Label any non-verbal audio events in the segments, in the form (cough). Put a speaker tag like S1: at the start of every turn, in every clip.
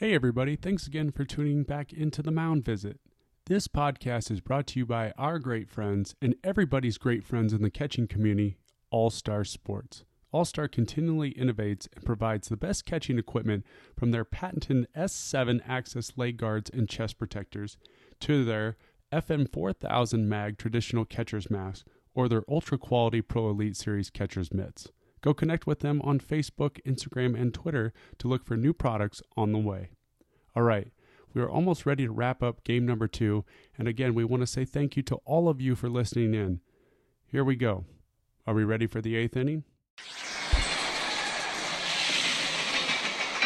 S1: Hey, everybody. Thanks again for tuning back into the Mound Visit. This podcast is brought to you by our great friends and everybody's great friends in the catching community, All Star Sports. All Star continually innovates and provides the best catching equipment from their patented S7 Axis leg guards and chest protectors to their FM 4000 mag traditional catcher's mask or their ultra quality Pro Elite Series catcher's mitts. Go connect with them on Facebook, Instagram, and Twitter to look for new products on the way. All right, we are almost ready to wrap up game number two, and again, we want to say thank you to all of you for listening in. Here we go. Are we ready for the eighth inning?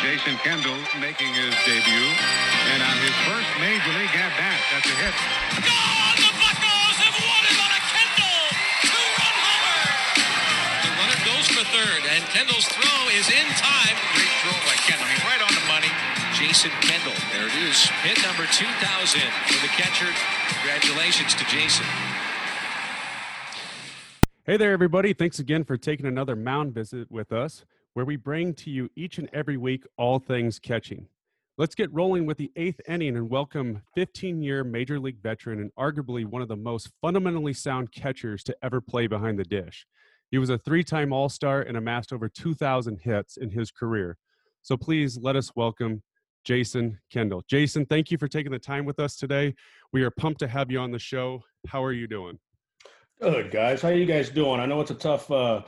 S2: Jason Kendall making his debut, and on his first major league at bat, that's a hit.
S3: Kendall's throw is in time.
S4: Great throw by Kendall. Mean, right on the money.
S3: Jason Kendall. There it is. Hit number 2,000 for the catcher. Congratulations to Jason.
S1: Hey there, everybody. Thanks again for taking another mound visit with us, where we bring to you each and every week all things catching. Let's get rolling with the eighth inning and welcome 15 year major league veteran and arguably one of the most fundamentally sound catchers to ever play behind the dish. He was a three time All Star and amassed over 2,000 hits in his career. So please let us welcome Jason Kendall. Jason, thank you for taking the time with us today. We are pumped to have you on the show. How are you doing?
S5: Good guys, how are you guys doing? I know it's a tough, uh,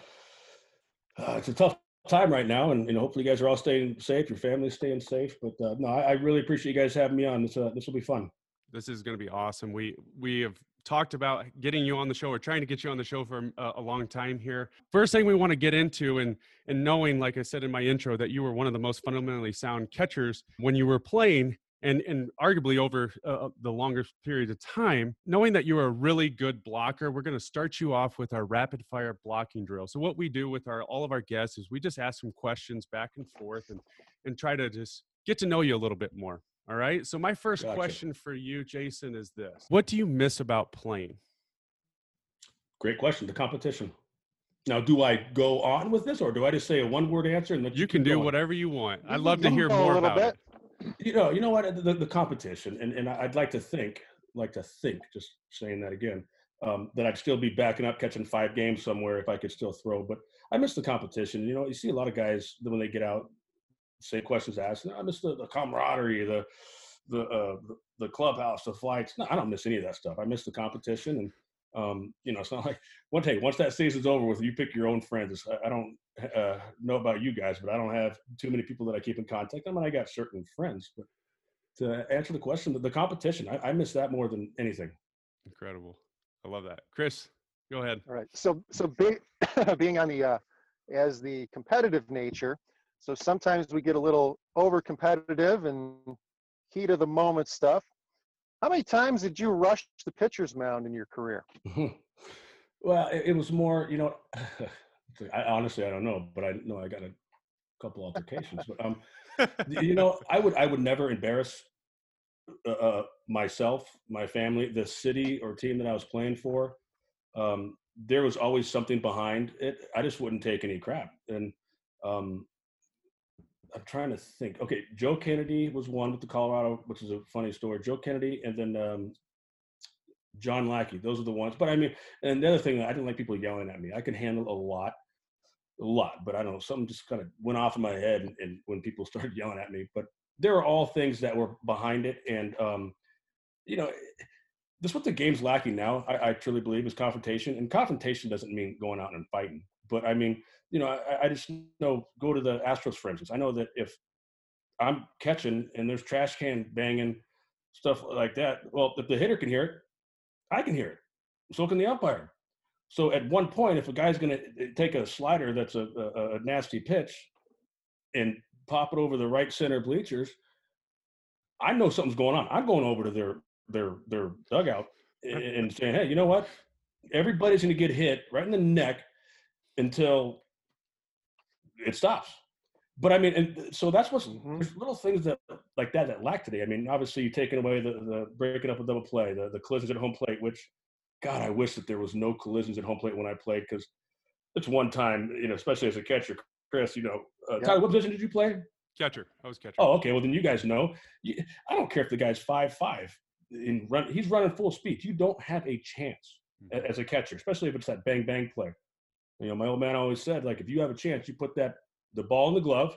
S5: uh, it's a tough time right now, and you know hopefully you guys are all staying safe, your family's staying safe. But uh, no, I, I really appreciate you guys having me on. This uh, this will be fun.
S1: This is going to be awesome. We we have talked about getting you on the show or trying to get you on the show for a, a long time here. First thing we want to get into and and knowing, like I said in my intro, that you were one of the most fundamentally sound catchers when you were playing and and arguably over uh, the longest period of time knowing that you're a really good blocker we're going to start you off with our rapid fire blocking drill so what we do with our all of our guests is we just ask some questions back and forth and and try to just get to know you a little bit more all right so my first
S5: Gotcha.
S1: question for you jason is this what do you miss about playing
S5: Great question. The competition. Now, do I go on with this, or do I just say a one-word answer and let
S1: you can do
S5: going?
S1: whatever you want i'd love to hear
S6: go a
S1: more
S6: little
S1: about
S6: bit.
S1: it
S5: You know, you know what? The, the competition, and, and I'd like to think, like to think, just saying that again, um, that I'd still be backing up, catching five games somewhere if I could still throw. But I miss the competition. You know, you see a lot of guys when they get out, say questions asked. I miss the, the camaraderie, the the uh, the- the clubhouse, the flights. No, I don't miss any of that stuff. I miss the competition, and um, you know, it's not (laughs) like one day once that season's over with, you pick your own friends. I, I don't uh, know about you guys, but I don't have too many people that I keep in contact. I mean, I got certain friends, but to answer the question, the, the competition, I, I miss that more than anything.
S1: incredible i love that chris go ahead
S6: All right. So so be, (coughs) being on the uh, as the competitive nature, so sometimes we get a little over competitive and heat of the moment stuff. How many times did you rush the pitcher's mound in your career? (laughs)
S5: well, it, it was more, you know, (laughs) I honestly I don't know, but I know I got a couple altercations. but um, (laughs) you know, I would I would never embarrass uh, uh, myself, my family, the city or team that I was playing for. Um, there was always something behind it. I just wouldn't take any crap. And um, I'm trying to think. Okay, Joe Kennedy was one with the Colorado, which is a funny story. Joe Kennedy, and then um, John Lackey. Those are the ones. But I mean, and the other thing, I didn't like people yelling at me. I can handle a lot, a lot. But I don't know, something just kind of went off in my head, and, and when people (laughs) started yelling at me. But there are all things that were behind it, and um, you know, this what the game's lacking now. I, I truly believe is confrontation, and confrontation doesn't mean going out and fighting. But I mean, you know, I, I just know go to the Astros, for instance. I know that if I'm catching and there's trash can banging stuff like that, well, if the hitter can hear it, I can hear it. So can the umpire. So at one point, if a guy's going to eh, eh, take a slider that's a, a, a nasty pitch and pop it over the right center bleachers, I know something's going on. I'm going over to their their their dugout and, and saying, "Hey, you know what? Everybody's going to get hit right in the neck until it stops." But I mean, and so that's what's
S6: Mhm.
S5: there's little things that like that that lack today. I mean, obviously you're taking away the, the breaking up a double play, the, the collisions at home plate, which God, I wish that there was no collisions at home plate when I played because it's one time, you know, especially as a catcher, Chris, you know, uh,
S6: Yeah.
S5: Tyler, what position did you play?
S1: Catcher. I was catcher.
S5: Oh, okay. Well, then you guys know. You- I don't care if the guy's five five. In run, he's running full speed. You don't have a chance
S1: Mhm.
S5: as a catcher, especially if it's that bang bang play. You know, my old man always said, like, if you have a chance, you put that the ball in the glove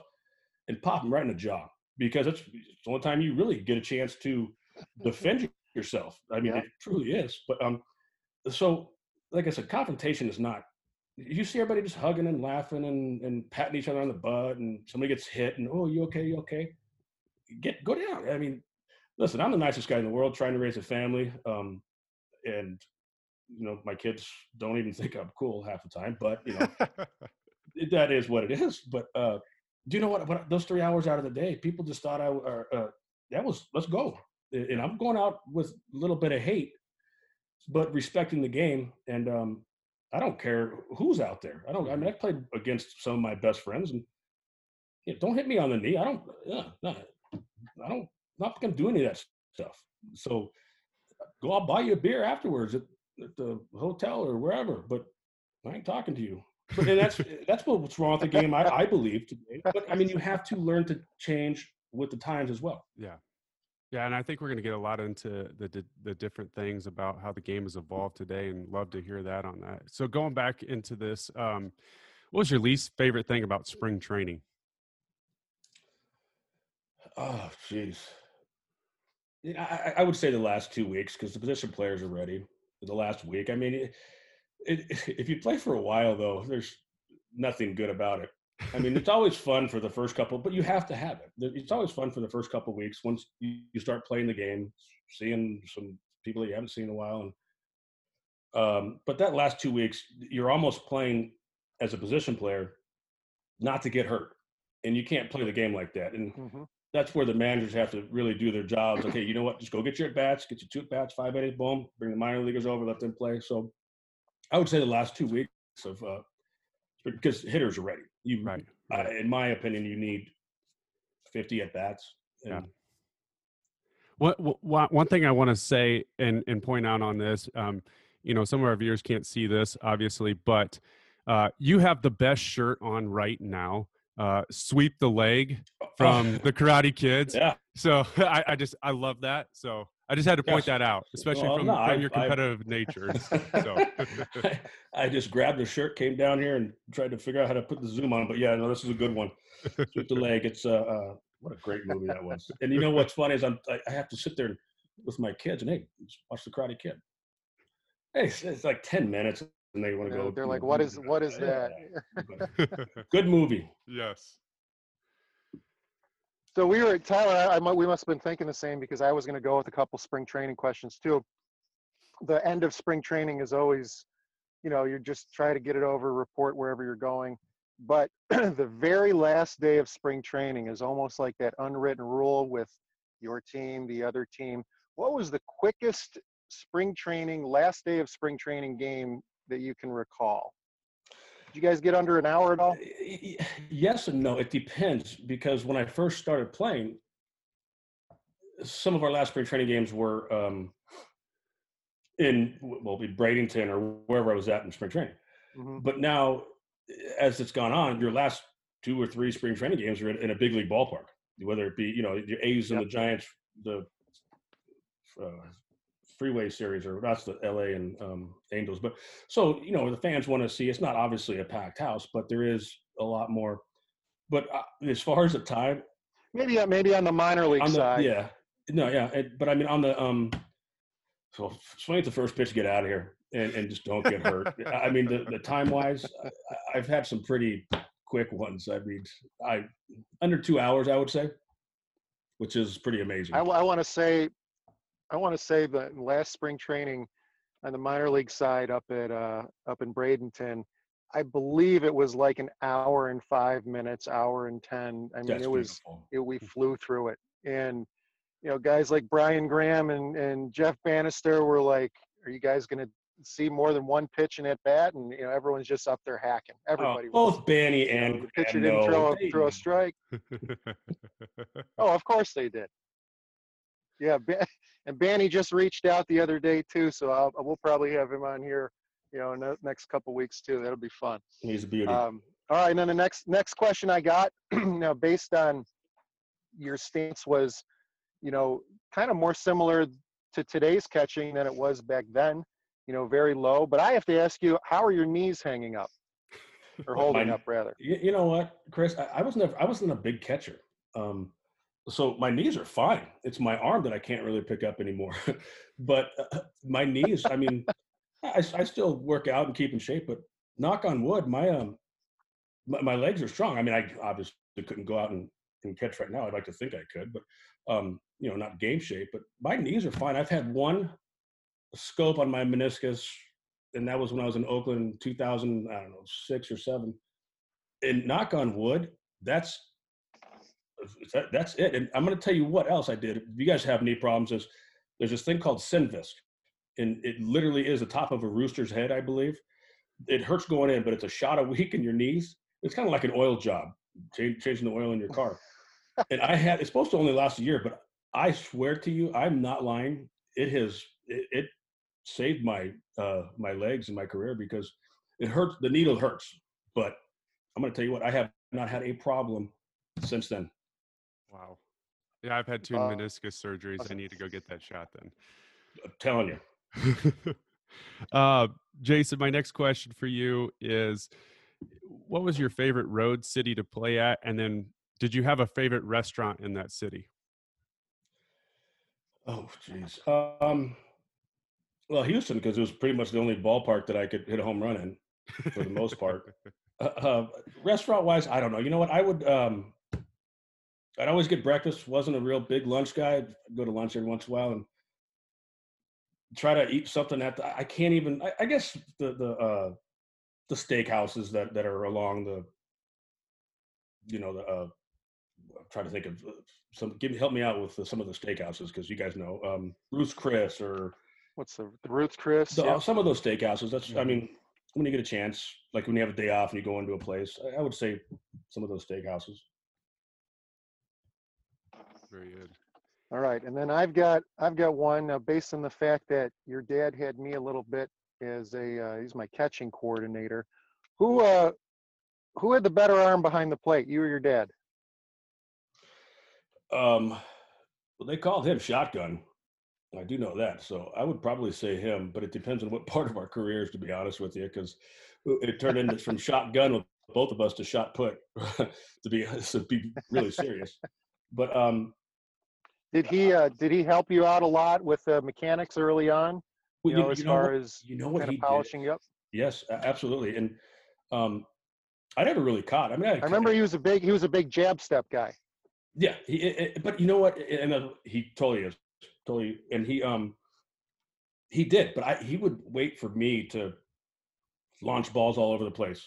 S5: and pop him right in the jaw because it's, it's the only time you really get a chance to defend yourself. I mean,
S6: Yeah.
S5: it truly is. But um, so like I said, confrontation is not. You see everybody just hugging and laughing and, and patting each other on the butt, and somebody gets hit, and oh, you okay? You okay? Get go down. I mean, listen, I'm the nicest guy in the world, trying to raise a family, um, and you know my kids don't even think I'm cool half the time. But you know (laughs) it- that is what it is. But uh, do you know what? what? Those three hours out of the day, people just thought I or uh, that was let's go, and I'm going out with a little bit of hate, but respecting the game. And um, I don't care who's out there. I don't. I mean, I played against some of my best friends, and yeah, don't hit me on the knee. I don't. Yeah, no, I don't. Not gonna do any of that stuff. So go. I'll buy you a beer afterwards at, the hotel or wherever. But I ain't talking to you. But and that's (laughs) that's what's wrong with the game. I, I believe today. But I mean, you have to learn to change with the times as well.
S1: Yeah. Yeah, and I think we're going to get a lot into the the different things about how the game has evolved today, and love to hear that on that. So going back into this, um, what was your least favorite thing about spring training?
S5: Oh, jeez. I- I would say the last two weeks because the position players are ready. The last week, I mean, it, it, (laughs) if you play for a while though, there's nothing good about it. I mean, it's always fun for the first couple, but you have to have it. It's always fun for the first couple weeks once you, you start playing the game, seeing some people that you haven't seen in a while, and um, but that last two weeks, you're almost playing as a position player, not to get hurt, and you can't play the game like that. And
S6: Mhm.
S5: That's where the managers have to really do their jobs. Okay, you know what? Just go get your at bats, get your two at bats, five innings, boom, bring the minor leaguers over, let them play. So I would say the last two weeks of uh, because hitters are ready. You,
S1: Right.
S5: uh, in my opinion, you need 50 at bats.
S1: Yeah. What, what one thing I want to say and and point out on this, um, you know, some of our viewers can't see this obviously, but uh, you have the best shirt on right now. Uh, sweep the leg from the Karate Kids.
S5: Yeah.
S1: So (laughs) I, I just I love that. So I just had to point
S5: Yes.
S1: that out, especially
S5: Well,
S1: from,
S5: no,
S1: from
S5: I-
S1: your
S5: I-
S1: competitive (laughs) nature. So
S5: I, I just grabbed the shirt, came down here, and tried to figure out how to put the zoom on. But yeah, no, this is a good one. Sweep the leg, it's uh, uh, what a great movie that was. And you know what's funny is I'm I, I have to sit there with my kids and hey, watch the Karate Kid. Hey, it's, it's like ten minutes, and they want to go.
S6: they're like,
S5: know,
S6: what
S5: do
S6: is what is that? (laughs)
S5: Good movie.
S1: yes.
S6: So we were Tyler. I, I mu- we must have been thinking the same because I was going to go with a couple spring training questions too. The end of spring training is always, you know, you just try to get it over, report wherever you're going. But (clears throat) the very last day of spring training is almost like that unwritten rule with your team, the other team. What was the quickest spring training, last day of spring training game that you can recall? Did you guys get under an hour at all?
S5: Yes and no. It depends because when I first started playing, some of our last spring training games were um, in well, Bradenton or wherever I was at in spring training.
S6: Mhm.
S5: But now, as it's gone on, your last two or three spring training games are in, in a big league ballpark, whether it be you know the A's and
S6: Yep.
S5: the Giants, the uh, Freeway Series, or that's the LA and um, Angels. But so you know the fans want to see. It's not obviously a packed house, but there is a lot more. But uh, as far as the time,
S6: Maybe uh, maybe on the minor league
S5: the
S6: side.
S5: yeah, no, yeah, it, but I mean on the um, so swing at the first pitch, get out of here, and, and just don't get hurt. I (laughs) I mean the the time wise, I, I've had some pretty quick ones. I mean, I under two hours, I would say, which is pretty amazing.
S6: I, want to say, I want to say that last spring training on the minor league side up at uh, up in Bradenton, I believe it was like an hour and five minutes, hour and ten. I mean,
S5: That's
S6: it was it, we flew through it, and you know, guys like Brian Graham and and Jeff Banister were like, "Are you guys going to see more than one pitch in at bat?" And you know, everyone's just up there hacking.
S5: Oh,
S6: Everybody was.
S5: both Banny
S6: You know,
S5: and
S6: the pitcher
S5: Graham
S6: didn't throw a, throw a strike. (laughs) Oh, of course they did. Yeah, (laughs) and Banny just reached out the other day too, so I'll, we'll probably have him on here, you know, in the next couple weeks too. That'll be fun.
S5: He's a beauty.
S6: Um, all right, and then the next next question I got (clears throat) now, based on your stance was, you know, kind of more similar to today's catching than it was back then. You know, very low. But I have to ask you, how are your knees hanging up, or (laughs) holding
S5: My-
S6: up rather?
S5: You, you know what, Chris? I, I was never. I wasn't a big catcher. Um, so my knees are fine. It's my arm that I can't really pick up anymore. (laughs) but uh, (laughs) my knees. I mean, I, I still work out and keep in shape. But knock on wood, my um, my, my legs are strong. I mean, I obviously couldn't go out and, and catch right now. I'd like to think I could, but um, you know, not game shape. But my knees are fine. I've had one scope on my meniscus, and that was when I was in Oakland, 2000. I don't know, six or seven and knock on wood, that's that, that's it. And I'm going to tell you what else I did. If you guys have knee problems, is there's this thing called Synvisc, and it literally is the top of a rooster's head, I believe. It hurts going in, but it's a shot a week in your knees. It's kind of like an oil job, change, changing the oil in your car. (laughs) and I had it's supposed to only last a year, but I swear to you, I'm not lying. It has it, it saved my uh, my legs and my career because it hurts. The needle hurts, but I'm going to tell you what, I have not had a problem since then.
S1: Wow. Yeah, I've had two
S6: Uh,
S1: meniscus surgeries. I need to go get that shot then.
S5: I'm telling you. (laughs)
S1: uh, Jason, my next question for you is what was your favorite road city to play at? And then did you have a favorite restaurant in that city?
S5: Oh, jeez. Um, well, Houston, because it was pretty much the only ballpark that I could hit a home run in for the most part. (laughs) Uh, uh, restaurant wise, I don't know. You know what? I would, um, I'd always get breakfast. Wasn't a real big lunch guy. I'd go to lunch every once in a while and try to eat something at the, I can't even, I, I guess the, the, uh, the steakhouses that, that are along the, you know, the, uh, I'm trying to think of uh, some, give me, help me out with the, some of the steakhouses because you guys know, um, Ruth's Chris or
S6: What's the, the Ruth's Chris?
S5: the,
S6: Yeah.
S5: some of those steakhouses. That's, I
S6: Mhm.
S5: mean, when you get a chance, like when you have a day off and you go into a place, I, I would say some of those steakhouses.
S1: Very (laughs) good.
S6: All right, and then I've got I've got one uh, based on the fact that your dad had me a little bit as a uh, he's my catching coordinator. Who uh who had the better arm behind the plate, you or your dad?
S5: Um, well, they called him shotgun. I do know that, so I would probably say him, but it depends on what (laughs) part of our careers, to be honest with you, because it turned into from shotgun with both of us to shot put, (laughs) to be to be really serious. But um,
S6: Did he uh did he help you out a lot with uh, mechanics early on?
S5: well,
S6: You know, as far
S5: what-
S6: as
S5: you know what
S6: kind
S5: he
S6: of
S5: did?
S6: polishing you up.
S5: Yes, absolutely, and um, I never really caught. I mean, I,
S6: I remember he was a big he was a big jab step guy.
S5: Yeah, he, it, it- but you know what? And uh, he totally is, totally. And he, um, he did, but I, he would wait for me to launch balls all over the place,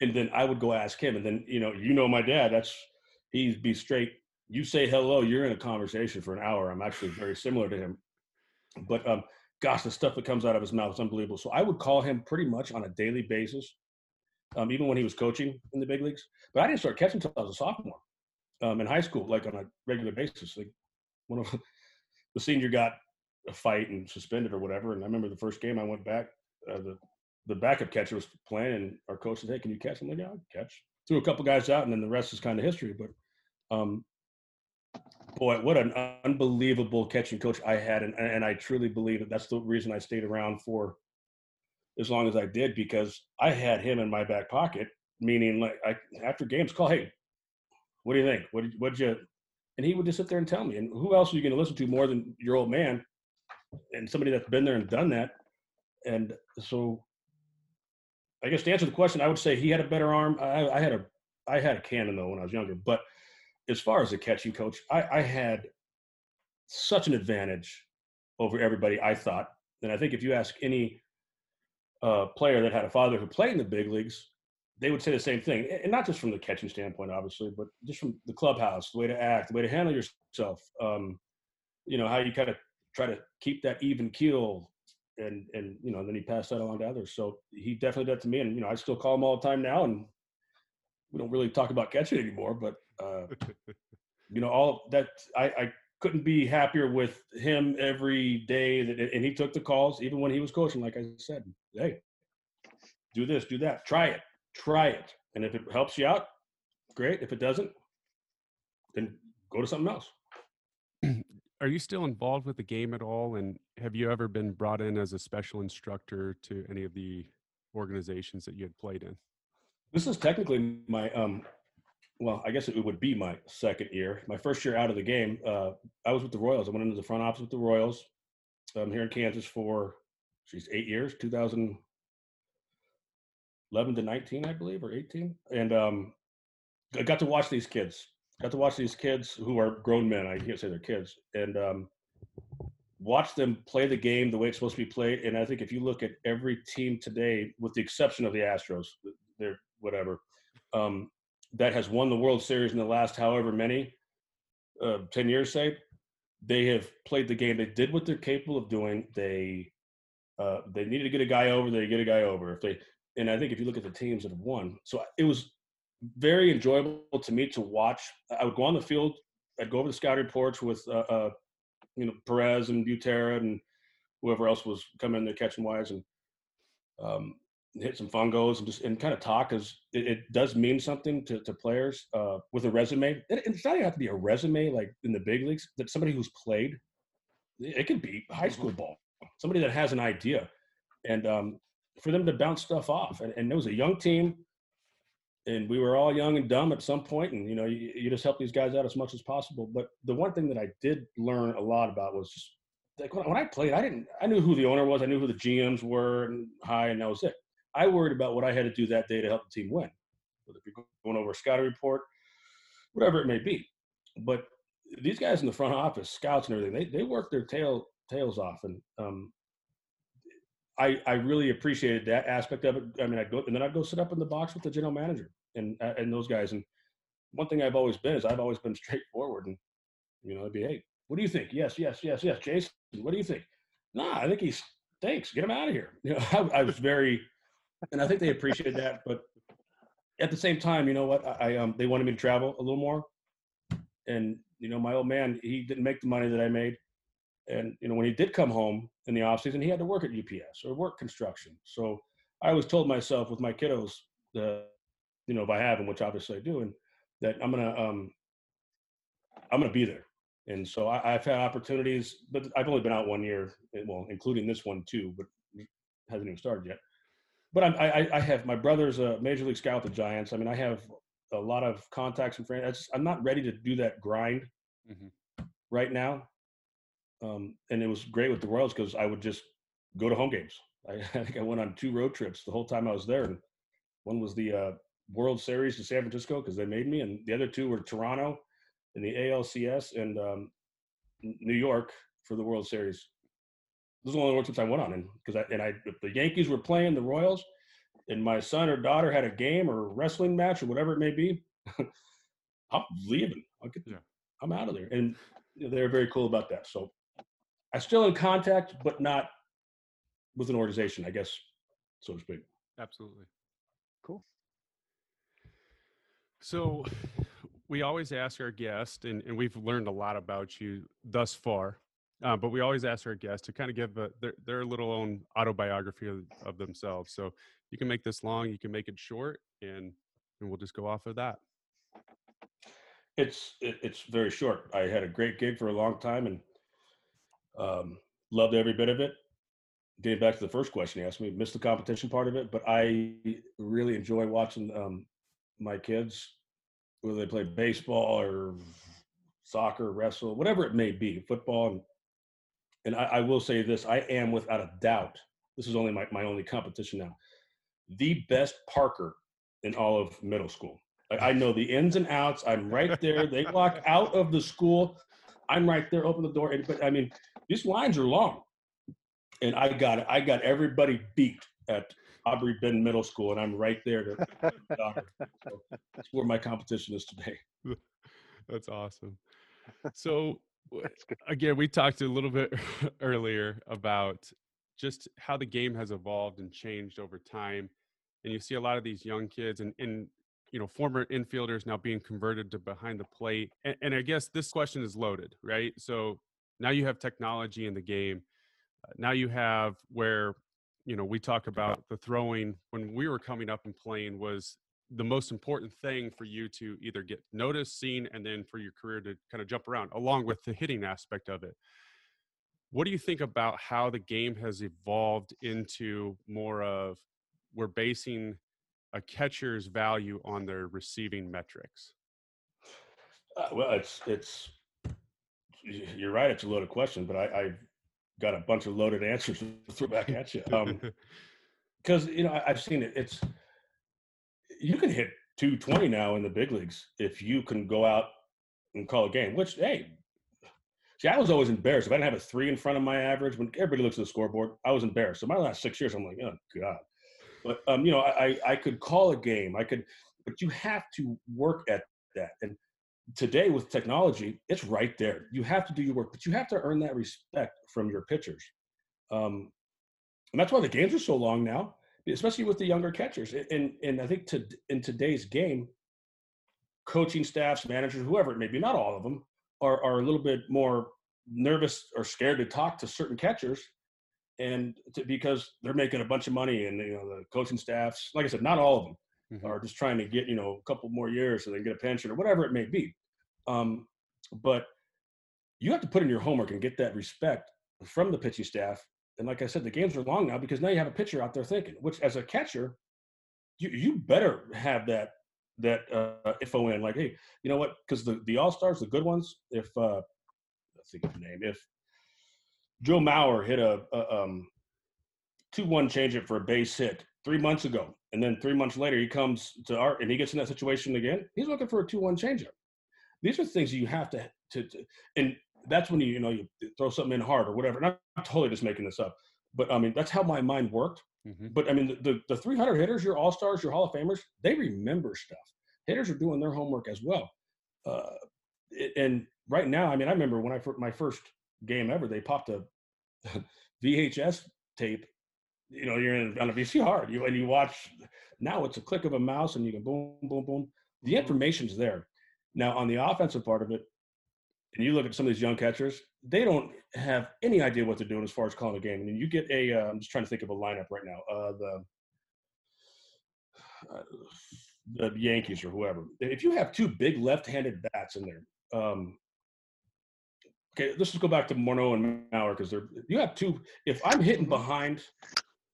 S5: and then I would go ask him, and then you know, you know, my dad. That's he'd be straight. You say hello, you're in a conversation for an hour. I'm actually very similar to him, but um, gosh, the stuff that comes out of his mouth is unbelievable. So I would call him pretty much on a daily basis, um, even when he was coaching in the big leagues. But I didn't start catching until I was a sophomore um, in high school, like on a regular basis. Like one of (laughs) the senior got a fight and suspended or whatever. And I remember the first game I went back, uh, the the backup catcher was playing, and our coach said, "Hey, can you catch?" I'm like, "Yeah, I catch." Threw a couple guys out, and then the rest is kind of history. But um, boy, what an unbelievable catching coach I had, and and I truly believe that that's the reason I stayed around for as long as I did because I had him in my back pocket. Meaning, like, I after games, call, "Hey, what do you think? What did what'd you?" And he would just sit there and tell me. And who else are you going to listen to more than your old man and somebody that's been there and done that? And so, I guess to answer the question, I would say he had a better arm. I, I had a I had a cannon though when I was younger. But as far as a catching coach, I, I had such an advantage over everybody. I thought, and I think if you ask any uh, player that had a father who played in the big leagues, they would say the same thing, and not just from the catching standpoint, obviously, but just from the clubhouse, the way to act, the way to handle yourself. Um, you know how you kind of try to keep that even keel, and and you know then he passed that along to others. So he definitely did that to me, and you know I still call him all the time now, and we don't really talk about catching anymore, but uh, (laughs) you know all that I, I couldn't be happier with him every day, that, and he took the calls even when he was coaching. Like I said, hey, do this, do that, try it try it. And if it helps you out, great. If it doesn't, then go to something else. (clears throat)
S1: Are you still involved with the game at all? And have you ever been brought in as a special instructor to any of the organizations that you had played in?
S5: This is technically my um, well, I guess it would be my second year. My first year out of the game, uh, I was with the Royals. I went into the front office with the Royals. I'm here in Kansas for, she's eight years, 2011 to 19, I believe, or 18. And um, I got to watch these kids. Got to watch these kids who are grown men. I can't say they're kids, and um, watch them play the game the way it's supposed to be played. And I think if you look at every team today, with the exception of the Astros, they're whatever. Um, that has won the World Series in the last however many, uh, 10 years, say, they have played the game. They did what they're capable of doing. They uh, they needed to get a guy over, they get a guy over. If they and I think if you look at the teams that have won, so it was very enjoyable to me to watch. I would go on the field, I'd go over the scouting reports with uh, uh, you know Perez and Butera and whoever else was coming in there catching wise, and um, hit some fungos and just and kind of talk because it, it, does mean something to, to players uh, with a resume. It, it's not even have to be a resume like in the big leagues. That somebody who's played, it could be high school mm-hmm. ball. Somebody that has an idea, and um, for them to bounce stuff off. And, and it was a young team, and we were all young and dumb at some point, and you know you, you just help these guys out as much as possible. But the one thing that I did learn a lot about was just like when, when I played, I didn't I knew who the owner was, I knew who the GMs were, and high, and that was it I worried about what I had to do that day to help the team win, whether be going over a scouting report, whatever it may be. But these guys in the front office, scouts and everything, they they work their tail tails off, and um, I I really appreciated that aspect of it. I mean, I'd go and then I'd go sit up in the box with the general manager and uh, and those guys. And one thing I've always been is I've always been (laughs) straightforward, and you know, I'd be hey, what do you think? Yes, yes, yes, yes, Jason, what do you think? Nah, I think he's thanks. Get him out of here. (laughs) You know, I, I was very and I think they appreciated that. But at the same time, you know what? I, I um they wanted me to travel a little more, and you know my old man he didn't make the money that I made, and you know when he did come home in the off season, he had to work at UPS or work construction. So I always told myself with my kiddos that you know if I have them, which obviously I do, and that I'm gonna um I'm gonna be there. And so I, have had opportunities, but I've only been out one year, well, including this one too, but hasn't even started yet but I'm, I, I have my brother's a major league scout the Giants. I mean, I have a lot of contacts and friends. I'm not ready to do that grind mm-hmm. right now. Um, and it was great with the Royals because I would just go to home games. (laughs) I, I, think I went on two road trips the whole time I was there. And one was the uh, World Series to San Francisco because they made me, and the other two were Toronto in the ALCS and um, New York for the World Series those are the only road trips I went on, and because I and I if the Yankees were playing the Royals, and my son or daughter had a game or a wrestling match or whatever it may be, (laughs) I'm leaving. I'll get, yeah. I'm out of there, and they're very cool about that. So I'm still in contact, but not with an organization, I guess, so to speak.
S1: Absolutely.
S6: Cool.
S1: So we always ask our guest, and, and we've learned a lot about you thus far uh, but we always ask our guests to kind of give a, their, their little own autobiography of, of, themselves. So you can make this long, you can make it short, and and we'll just go off of that.
S5: It's it, it's very short. I had a great gig for a long time and um, loved every bit of it. Getting back to the first question you asked me, missed the competition part of it, but I really enjoy watching um, my kids, whether they play baseball or soccer, wrestle, whatever it may be, football, and and I, I, will say this I am without a doubt, this is only my, my only competition now, the best Parker in all of middle school. I, I know the ins and outs. I'm right there. They walk (laughs) out of the school. I'm right there, open the door. And, but I mean, these lines are long. And I got it. I got everybody beat at Aubry Bend Middle School, and I'm right there to (laughs) so that's where my competition is today. (laughs)
S1: That's awesome. So again, we talked a little bit (laughs) earlier about just how the game has evolved and changed over time. And you see a lot of these young kids and, and you know, former infielders now being converted to behind the plate. And, and I guess this question is loaded, right? So now you have technology in the game. Uh, now you have where, you know, we talk about the throwing when we were coming up and playing was the most important thing for you to either get noticed, seen, and then for your career to kind of jump around, along with the hitting aspect of it. What do you think about how the game has evolved into more of we're basing a catcher's value on their receiving metrics?
S5: Uh, well, it's it's you're right. It's a loaded question, but I, I've got a bunch of loaded answers to throw back at you. Um, (laughs) because you know I, I've seen it. It's you can hit 220 now in the big leagues if you can go out and call a game. Which hey, see, I was always embarrassed if I didn't have a three in front of my average. When everybody looks at the scoreboard, I was embarrassed. So my last six years, I'm like, oh god. But um, you know, I I could call a game. I could, but you have to work at that. And today with technology, it's right there. You have to do your work, but you have to earn that respect from your pitchers. Um, and that's why the games are so long now, especially with the younger catchers. And and I think to in today's game, coaching staffs, managers, whoever it may be, not all of them, are are a little bit more nervous or scared to talk to certain catchers, and to, because they're making a bunch of money, and you know the coaching staffs, like I said, not all of them
S1: Mhm.
S5: are just trying to get you know a couple more years so they can get a pension or whatever it may be. Um, but you have to put in your homework and get that respect from the pitching staff. And like I said, the games are long now because now you have a pitcher out there thinking. Which, as a catcher, you you better have that that uh, info in. Like, hey, you know what? Because the the all stars, the good ones, if uh, let's think of the name, if Joe Mauer hit a, a um, two one change it for a base hit three months ago, and then three months later he comes to art and he gets in that situation again. He's looking for a two one changeup. These are things you have to, to, to and that's when you you know you throw something in hard or whatever. And I'm totally just making this up, but I mean that's how my mind worked.
S1: Mhm.
S5: But I mean the the, the 300 hitters, your all stars, your Hall of Famers, they remember stuff. Hitters are doing their homework as well. Uh, it- and right now, I mean, I remember when I my first game ever, they popped a (laughs) VHS tape. You know, you're in, on a VCR, you and you watch. Now it's a click of a mouse, and you can boom, boom, boom. The information's there. Now on the offensive part of it, and you look at some of these young catchers, they don't have any idea what they're doing as far as calling a game. And you get a, uh, I'm just trying to think of a lineup right now. Uh, the uh, the Yankees or whoever. If you have two big left-handed bats in there, um, okay, let's just go back to Morneau and Mauer because they're you have two. If I'm hitting behind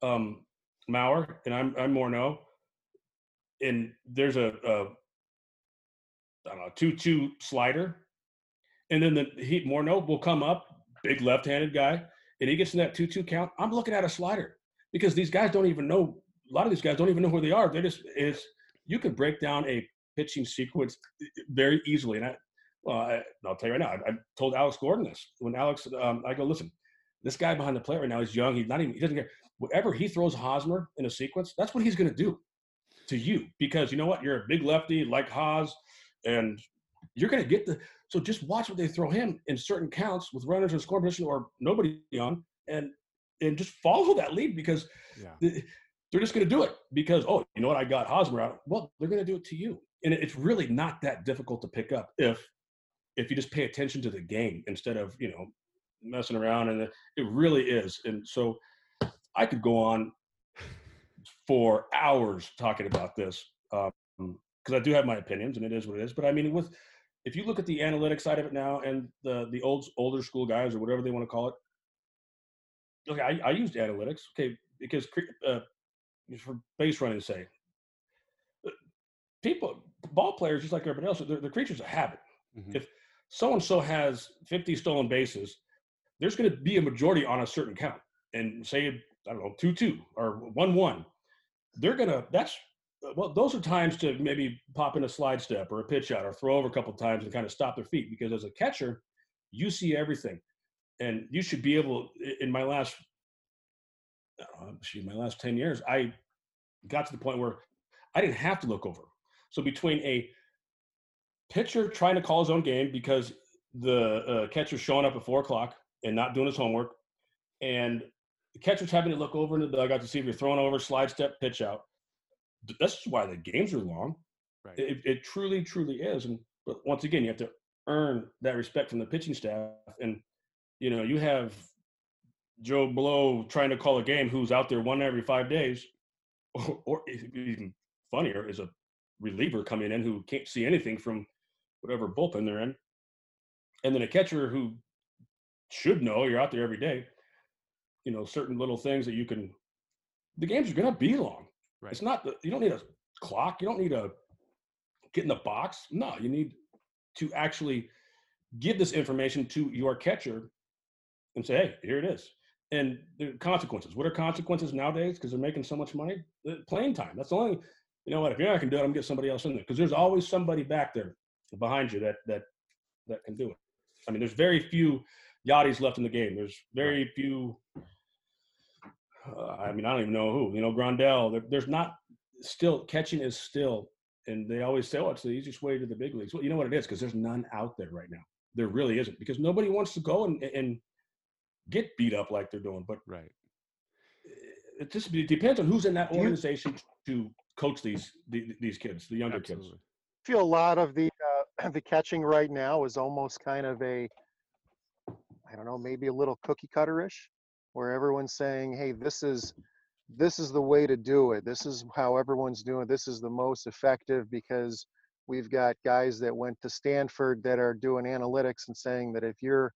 S5: um, Mauer and I'm I'm Morneau, and there's a, a I don't know two-two slider, and then the he Morneau will come up, big left-handed guy, and he gets in that two-two count. I'm looking at a slider because these guys don't even know. A lot of these guys don't even know who they are. They just is you can break down a pitching sequence very easily. And I, well, I, I'll tell you right now, I, I told Alex Gordon this when Alex, um, I go, listen, this guy behind the plate right now is young. He's not even, he doesn't care. Whatever he throws Hosmer in a sequence, that's what he's going to do to you because you know what? You're a big lefty like Hos, and you're going to get the. So just watch what they throw him in certain counts with runners in scoring position or nobody on, and and just follow that lead because
S1: Yeah.
S5: th- they're just going to do it because oh you know what I got Hosmer out. Well, they're going to do it to you, and it's really not that difficult to pick up if if you just pay attention to the game instead of you know messing around and it it really is and so i could go on for hours talking about this um, because i do have my opinions and it is what it is but i mean with if you look at the analytics side of it now and the the old older school guys or whatever they want to call it okay i, I used analytics okay because uh, for base running say uh, people ball players just like everybody else they're, they're creatures of habit
S1: Mhm.
S5: if so and so has 50 stolen bases, there's going to be a majority on a certain count. And say, I don't know, 2 2 or 1 1. They're going to, that's, well, those are times to maybe pop in a slide step or a pitch out or throw over a couple times and kind of stop their feet because as a catcher, you see everything. And you should be able, in my last, know, shoot, my last 10 years, I got to the point where I didn't have to look over. So between a pitcher trying to call his own game because the uh, catcher's showing up at four o'clock and not doing his homework, and the catcher's having to look over in the dugout to see if you're throwing over, slide step, pitch out. Th- That's why the games are long.
S1: Right.
S5: It, it truly, truly is. And but once again, you have to earn that respect from the pitching staff. And you know, you have Joe Blow trying to call a game who's out there one every five days, (laughs) or, or even funnier is a reliever coming in who can't see anything from whatever bullpen they're in, and then a catcher who should know you're out there every day. You know, certain little things that you can. The games are going to be long.
S1: Right.
S5: It's not. The, you don't need a clock. You don't need a get in the box. No, you need to actually give this information to your catcher and say, "Hey, here it is." And the consequences. What are consequences nowadays? Because they're making so much money. The playing time. That's the only. You know what? If you're not to do it, I'm gonna get somebody else in there because there's always somebody back there behind you that that that can do it. I mean, there's very few Yadi's left in the game. There's very few. Uh, I mean, I don't even know who. You know, Grandal. There, there's not. Still, catching is still, and they always say, "Oh, it's the easiest way to the big leagues." Well, you know what it is because there's none out there right now. There really isn't because nobody wants to go and and get beat up like they're doing. But
S1: Right.
S5: it just it depends on who's in that organization to coach these the, these kids, the younger kids.
S1: I
S6: feel a lot of the uh, (clears throat) the catching right now is almost kind of a I don't know, maybe a little cookie cutter-ish, where everyone's saying, "Hey, this is this is the way to do it. This is how everyone's doing. it. This is the most effective because we've got guys that went to Stanford that are doing analytics and saying that if you're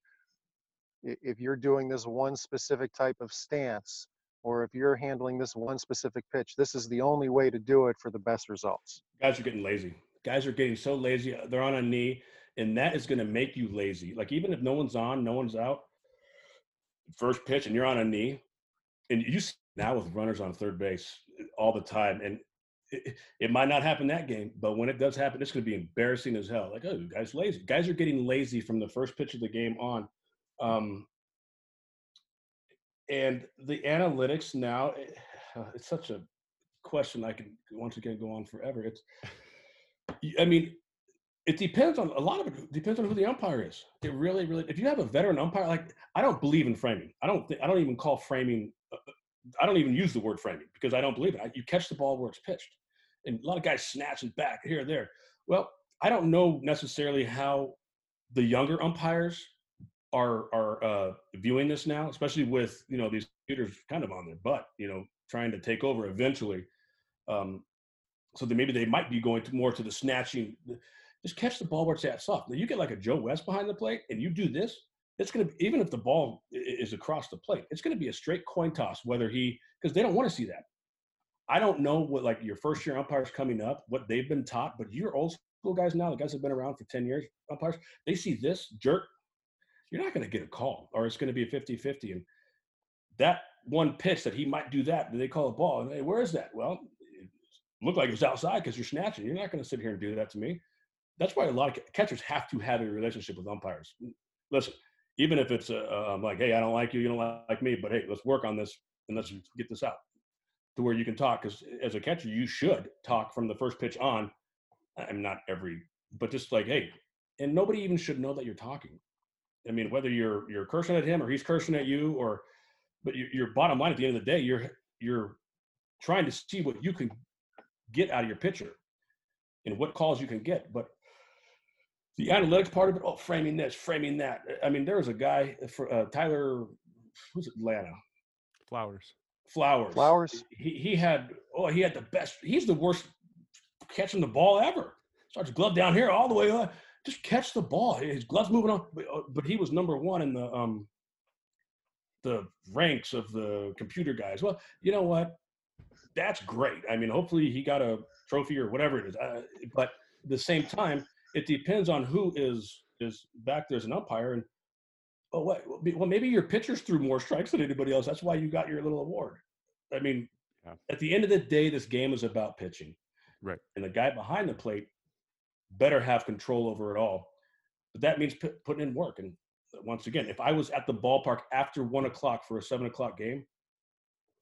S6: if you're doing this one specific type of stance or if you're handling this one specific pitch, this is the only way to do it for the best results."
S5: guys are getting lazy. Guys are getting so lazy. They're on a knee, and that is going to make you lazy. Like even if no one's on, no one's out, first pitch, and you're on a knee, and you see now with runners on third base all the time, and it, it might not happen that game, but when it does happen, it's going to be embarrassing as hell. Like, oh, guys, lazy. Guys are getting lazy from the first pitch of the game on. Um, and the analytics now, it- it's such a question I can once again go on forever. It's I mean, it depends on a lot of it depends on who the umpire is. It really, really. If you have a veteran umpire, like I don't believe in framing. I don't. Think, I don't even call framing. uh, uh, I don't even use the word framing because I don't believe it. I, you catch the ball where it's pitched, and a lot of guys snatching back here and there. Well, I don't know necessarily how the younger umpires are are uh, viewing this now, especially with you know these computers kind of on their butt, you know, trying to take over eventually. Um, so that maybe they might be going to more to the snatching. Just catch the ball where it's at soft. Now you get like a Joe West behind the plate, and you do this. It's gonna be, even if the ball is across the plate, it's gonna be a straight coin toss whether he because they don't want to see that. I don't know what like your first year umpires coming up, what they've been taught, but your old school guys now, the guys that have been around for 10 years, umpires, they see this jerk, you're not going to get a call or it's going to be a 50 50. And that one pitch that he might do that, they call a ball? And hey, where is that? Well, it looked like it was outside because you're snatching. You're not going to sit here and do that to me. That's why a lot of catchers have to have a relationship with umpires. Listen, even if it's uh, um, like, hey, I don't like you, you don't like me, but hey, let's work on this and let's get this out to where you can talk. Because as a catcher, you should talk from the first pitch on. I'm not every, but just like, hey, and nobody even should know that you're talking. I mean, whether you're you're cursing at him or he's cursing at you, or but your, your bottom line at the end of the day, you're you're trying to see what you can get out of your pitcher and what calls you can get. But the analytics part of it, oh, framing this, framing that. I mean, there was a guy for uh, Tyler, who's Atlanta
S1: Flowers.
S5: Flowers.
S6: Flowers.
S5: He he had oh he had the best. He's the worst catching the ball ever. Starts glove down here all the way up. Just catch the ball. His gloves moving on, but, uh, but he was number one in the um the ranks of the computer guys. Well, you know what? That's great. I mean, hopefully he got a trophy or whatever it is. Uh, but at the same time, it depends on who is is back there as an umpire. And oh, what? Well, maybe your pitchers threw more strikes than anybody else. That's why you got your little award. I mean,
S1: Yeah.
S5: at the end of the day, this game is about pitching.
S1: Right.
S5: And the guy behind the plate better have control over it all. But that means p- putting in work. And once again, if I was at the ballpark after one o'clock for a seven o'clock game,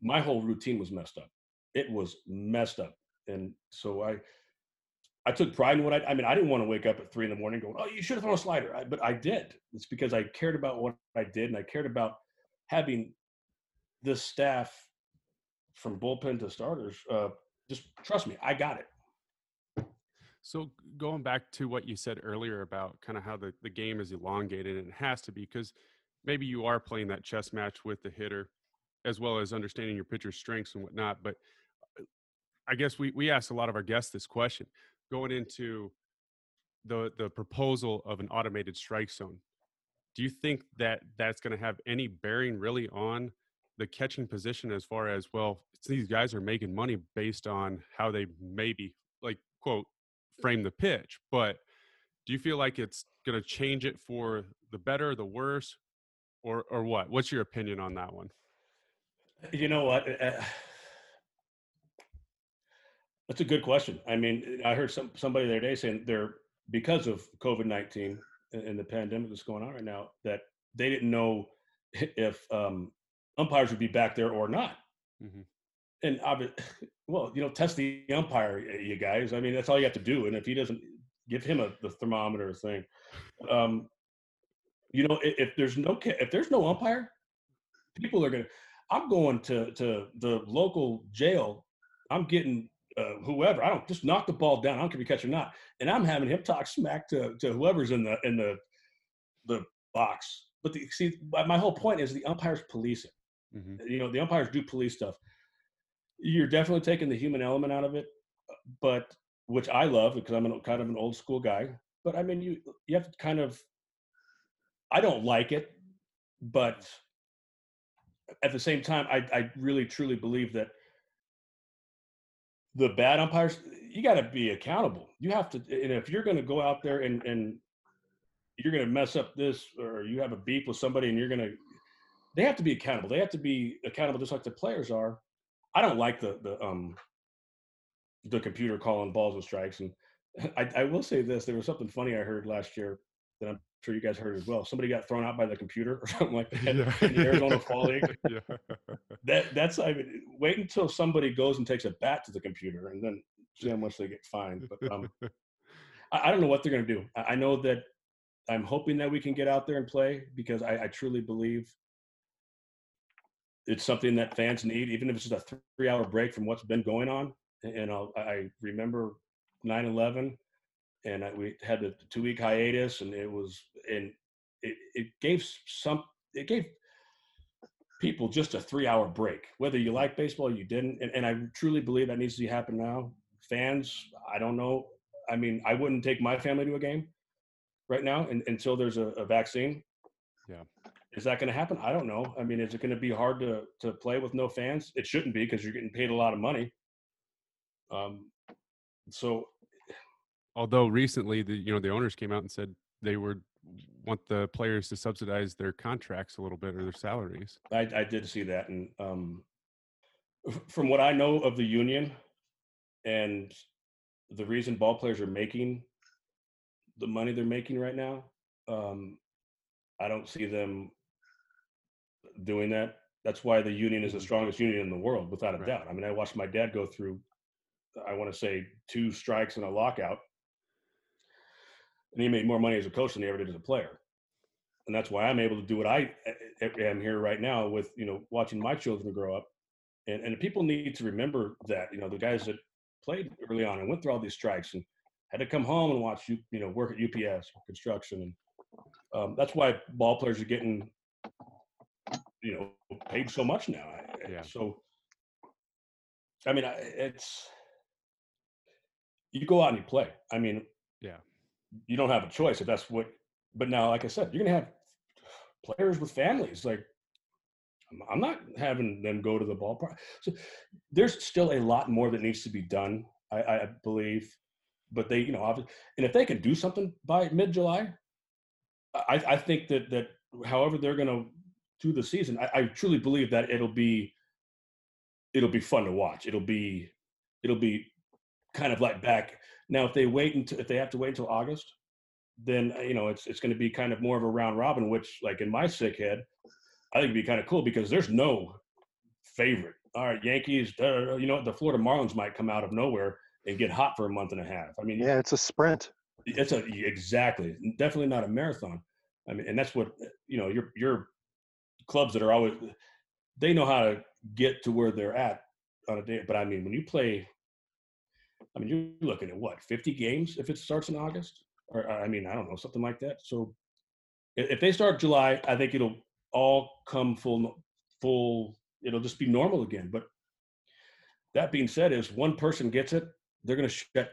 S5: my whole routine was messed up. It was messed up. And so I, I took pride in what I, I mean, I didn't want to wake up at three in the morning going, oh, you should have thrown a slider. I, but I did. It's because I cared about what I did and I cared about having this staff from bullpen to starters. Uh, just trust me, I got it.
S1: So going back to what you said earlier about kind of how the, the game is elongated and it has to be because maybe you are playing that chess match with the hitter as well as understanding your pitcher's strengths and whatnot. But uh, I guess we, we asked a lot of our guests this question. Going into the the proposal of an automated strike zone, do you think that that's going to have any bearing really on the catching position as far as well? These guys are making money based on how they maybe like quote frame the pitch, but do you feel like it's going to change it for the better, the worse, or or what? What's your opinion on that one?
S5: You know what? Uh, That's a good question. I mean, I heard some somebody the other day saying they're because of COVID nineteen and the pandemic that's going on right now that they didn't know (laughs) if um, umpires would be back there or not. Mm-hmm. And obviously, (laughs) well, you know, test the umpire, you guys. I mean, that's all you have to do. And if he doesn't give him a the thermometer thing, um, you know, if, if there's no if there's no umpire, people are gonna. I'm going to to the local jail. I'm getting uh, whoever. I don't just knock the ball down. I don't care if you catch or not. And I'm having him talk smack to, to whoever's in the in the the box. But the, see, my whole point is the umpires police it. Mm-hmm. You know, the umpires do police stuff. You're definitely taking the human element out of it, but which I love because I'm an, kind of an old school guy. But I mean, you you have to kind of. I don't like it, but at the same time, I I really truly believe that the bad umpires, you got to be accountable. You have to, and if you're going to go out there and and you're going to mess up this, or you have a beef with somebody, and you're going to, they have to be accountable. They have to be accountable just like the players are. I don't like the the um the computer calling balls and strikes, and (laughs) I, I will say this: there was something funny I heard last year that I'm sure you guys heard as well. Somebody got thrown out by the computer or (laughs) something like that yeah. in the Arizona (laughs) Fall League. Yeah. That that's I mean, wait until somebody goes and takes a bat to the computer and then see how much they get fined. But um, I, I, don't know what they're going to do. I, I, know that I'm hoping that we can get out there and play because I, I truly believe it's something that fans need, even if it's just a three-hour break from what's been going on. And I'll, I remember 9/11 and I, we had the two week hiatus, and it was and it, it gave some it gave people just a three hour break, whether you like baseball or you didn't. And, and I truly believe that needs to happen now. Fans, I don't know. I mean, I wouldn't take my family to a game right now and, until there's a, a vaccine.
S1: Yeah.
S5: Is that going to happen? I don't know. I mean, is it going to be hard to to play with no fans? It shouldn't be because you're getting paid a lot of money. Um, so
S1: although recently the you know the owners came out and said they would want the players to subsidize their contracts a little bit or their salaries.
S5: I, I did see that, and um, from what I know of the union, and the reason ball players are making the money they're making right now, um, I don't see them doing that. That's why the union is the mm-hmm. strongest union in the world, without a right. doubt. I mean, I watched my dad go through, I want to say, two strikes and a lockout and he made more money as a coach than he ever did as a player. And that's why I'm able to do what I am here right now with, you know, watching my children grow up. And, and people need to remember that, you know, the guys that played early on and went through all these strikes and had to come home and watch you, you know, work at UPS construction. And um, that's why ball players are getting, you know, paid so much now. Yeah. So, I mean, it's, you go out and you play. I mean, you don't have a choice if that's what. But now, like I said, you're gonna have players with families. Like I'm not having them go to the ballpark. So there's still a lot more that needs to be done. I, I believe, but they, you know, obviously, and if they can do something by mid-July, I, I think that that however they're going to do the season, I, I truly believe that it'll be it'll be fun to watch. It'll be it'll be kind of like back now, if they wait until if they have to wait until August, then uh, you know it's it's going to be kind of more of a round robin. Which, like in my sick head, I think it'd be kind of cool because there's no favorite. All right, Yankees. Uh, you know, the Florida Marlins might come out of nowhere and get hot for a month and a half. I mean,
S6: yeah, it's a sprint.
S5: It's a exactly definitely not a marathon. I mean, and that's what you know. Your your clubs that are always they know how to get to where they're at on a day. But I mean, when you play I mean, you're looking at what 50 games if it starts in August, or I mean, I don't know, something like that. So if they start July, I think it'll all come full, full. It'll just be normal again. But that being said, is one person gets it, they're going to shut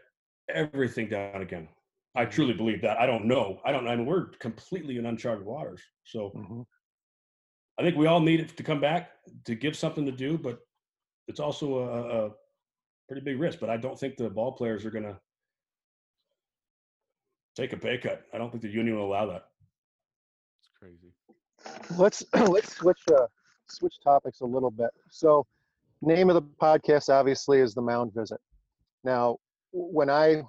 S5: everything down again. I
S6: Mm-hmm.
S5: truly believe that. I don't know. I don't. I mean, we're completely in uncharted waters. So
S6: Mhm.
S5: I think we all need it to come back to give something to do, but it's also a, a pretty big risk. But I don't think the ball players are going to take a pay cut. I don't think the union will allow that.
S1: It's crazy.
S6: let's (clears throat) let's switch uh, switch topics a little bit. So, name of the podcast obviously is the Mound Visit. Now, when I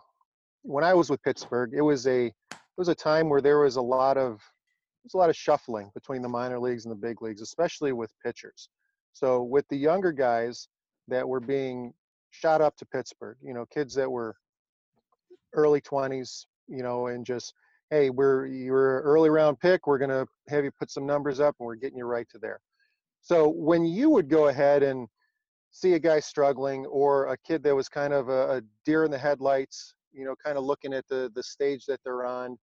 S6: when I was with Pittsburgh, it was a it was a time where there was a lot of there was a lot of shuffling between the minor leagues and the big leagues, especially with pitchers. So, with the younger guys that were being shot up to Pittsburgh, you know, kids that were early 20s, you know, and just hey, we're you're early round pick. We're gonna have you put some numbers up, and we're getting you right to there. So when you would go ahead and see a guy struggling, or a kid that was kind of a, a deer in the headlights, you know, kind of looking at the the stage that they're on,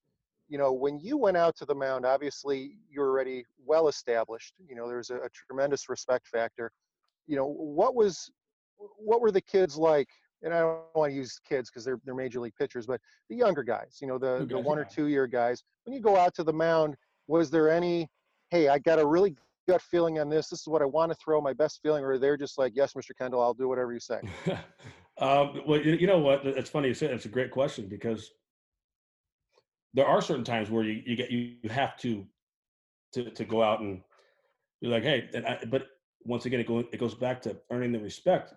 S6: you know, when you went out to the mound, obviously you're already well established. You know, there's a, a tremendous respect factor. You know, what was what were the kids like? And I don't want to use kids because they're they're major league pitchers, but the younger guys, you know, the, the one or two year guys. When you go out to the mound, was there any, hey, I got a really gut feeling on this. This is what I want to throw, my best feeling, or they're just like, yes, Mr. Kendall, I'll do whatever you say. (laughs)
S5: um, well, you, you know what? It's funny you said. It's a great question because there are certain times where you, you get you, you have to to to go out and be like, hey, and I, but once again, it goes it goes back to earning the respect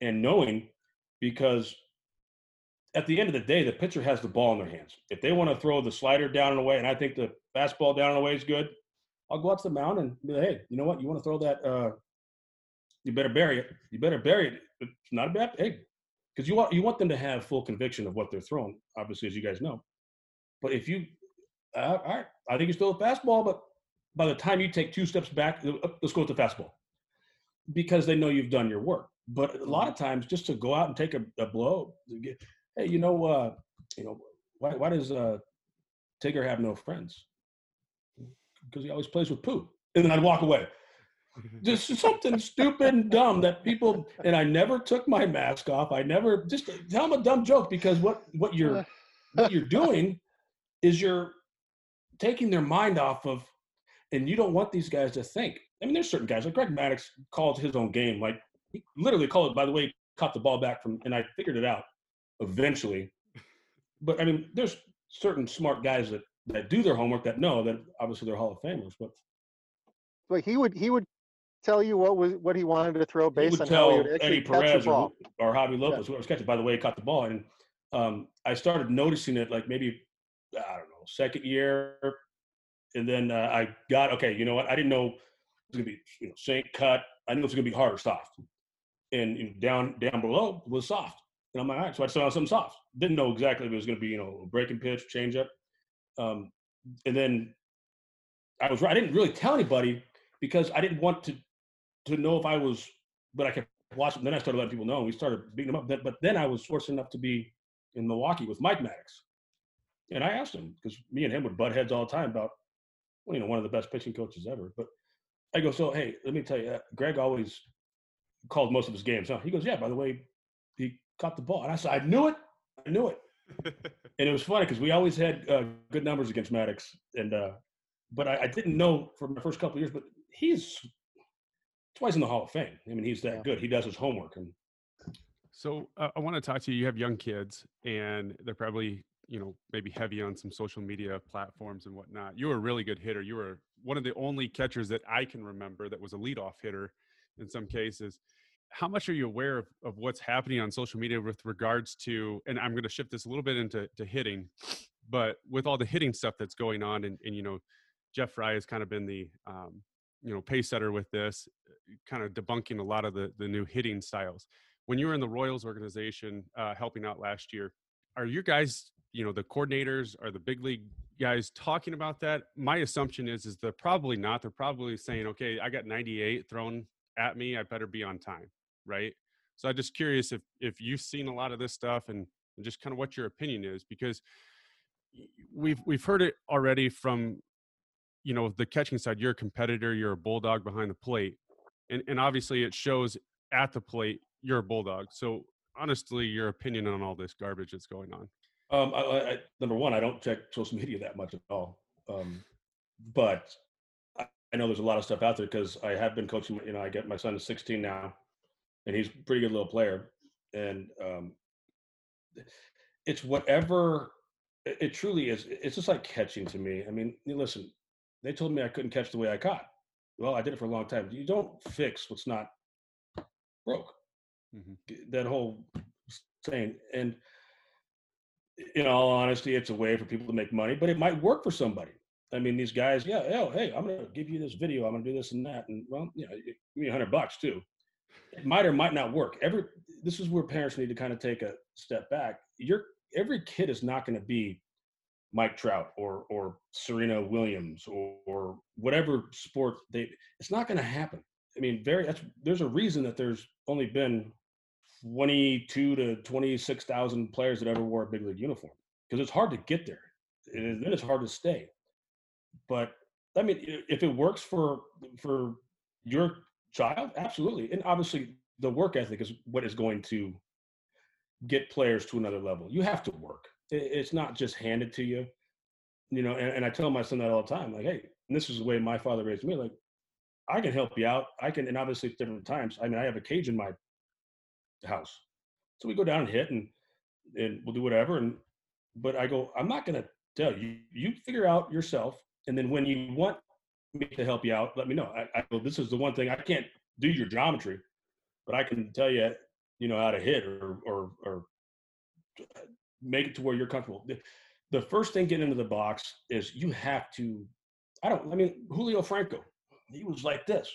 S5: and knowing because at the end of the day, the pitcher has the ball in their hands. If they want to throw the slider down and away, and I think the fastball down and away is good, I'll go out to the mound and be like, hey, you know what? You want to throw that? Uh, you better bury it. You better bury it. It's not a bad hey, because you want you want them to have full conviction of what they're throwing. Obviously, as you guys know. But if you, uh, all right, I think you still a fastball, but by the time you take two steps back, uh, let's go with the fastball, because they know you've done your work. But a lot of times, just to go out and take a, a blow, get, hey, you know, uh, you know, why why does uh, Tigger have no friends? Because he always plays with poo, and then I'd walk away just (laughs) something stupid and dumb that people and I never took my mask off. I never just tell them a dumb joke because what what you're (laughs) what you're doing is you're taking their mind off of and you don't want these guys to think. I mean, there's certain guys like Greg Maddux calls his own game. Like he literally called it by the way, he caught the ball back from and I figured it out eventually. But I mean, there's certain smart guys that that do their homework that know that obviously they're Hall of Famers, but
S6: But he would he would tell you what was what he wanted to throw based on how he would actually
S5: Eddie
S6: catch the
S5: Perez
S6: ball.
S5: or, or Javy Lopez, whoever was catching, by the way, he caught the ball. And um, I started noticing it like maybe, I don't know, second year. And then uh, I got, okay, you know what? I didn't know it was going to be, you know, sink, cut. I knew it was going to be hard or soft. And down down below was soft. And I'm like, all right, so I saw something soft. Didn't know exactly if it was going to be, you know, a breaking pitch, change up. Um, and then I was right. I didn't really tell anybody because I didn't want to to know if I was, but I kept watching. Then I started letting people know. and We started beating them up. But- But then I was fortunate enough to be in Milwaukee with Mike Maddux, and I asked him because me and him would butt heads all the time about, well, you know, one of the best pitching coaches ever. But I go, so hey, let me tell you, uh, Greg always called most of his games. Huh? He goes, yeah. By the way, he caught the ball, and I said, I knew it. I knew it. (laughs) and it was funny because we always had uh, good numbers against Maddux, and uh, but I, I didn't know for my first couple of years. But he's twice in the Hall of Fame. I mean, he's that
S6: Yeah.
S5: good. He does his homework, and
S1: So uh, I want to talk to you. You have young kids, and they're probably you know maybe heavy on some social media platforms and whatnot. You were a really good hitter. You were one of the only catchers that I can remember that was a leadoff hitter in some cases. How much are you aware of, of what's happening on social media with regards to? And I'm going to shift this a little bit into to hitting, but with all the hitting stuff that's going on, and, and you know, Jeff Frye has kind of been the um, you know pace setter with this, kind of debunking a lot of the the new hitting styles when you were in the Royals organization uh, helping out last year, are you guys, you know, the coordinators, are the big league guys talking about that? My assumption is, is they're probably not. They're probably saying, okay, I got 98 thrown at me, I better be on time, right? So I'm just curious if if you've seen a lot of this stuff and, and just kind of what your opinion is, because we've we've heard it already from, you know, the catching side. You're a competitor. You're a bulldog behind the plate, and and obviously it shows at the plate you're a bulldog. So honestly your opinion on all this garbage that's going on.
S5: Um, I, I, number one, I don't check social media that much at all. Um, but I, I know there's a lot of stuff out there because I have been coaching. You know, I get my son is 16 now, and he's a pretty good little player. And um, it's whatever. It, truly is. It's just like catching to me. I mean, listen, they told me I couldn't catch the way I caught. Well, I did it for a long time. You don't fix what's not broke. Mm-hmm. That whole saying. And in all honesty, it's a way for people to make money, but it might work for somebody. I mean, these guys, yeah, oh, hey, I'm going to give you this video. I'm going to do this and that. And well, you know, give me a hundred bucks too. It might or might not work. Every, this is where parents need to kind of take a step back. Your every kid is not going to be Mike Trout or or Serena Williams or, or whatever sport they. It's not going to happen. I mean, very. There's a reason that there's only been 22 to 26 thousand players that ever wore a big league uniform because it's hard to get there, and then it's hard to stay. But I mean, if it works for for your child, absolutely, and obviously the work ethic is what is going to get players to another level. You have to work. It's not just handed to you. You know, and, and I tell my son that all the time. Like, hey, this is the way my father raised me. Like, I can help you out. I can, and obviously it's different times. I mean, I have a cage in my house, so we go down and hit, and and we'll do whatever. And but I go, I'm not gonna tell you. You figure out yourself, and then when you want me to help you out, let me know. I, I this is the one thing I can't do your geometry, but I can tell you, you know, how to hit or or or make it to where you're comfortable. The, the first thing getting into the box is you have to. I don't. I mean, Julio Franco, he was like this,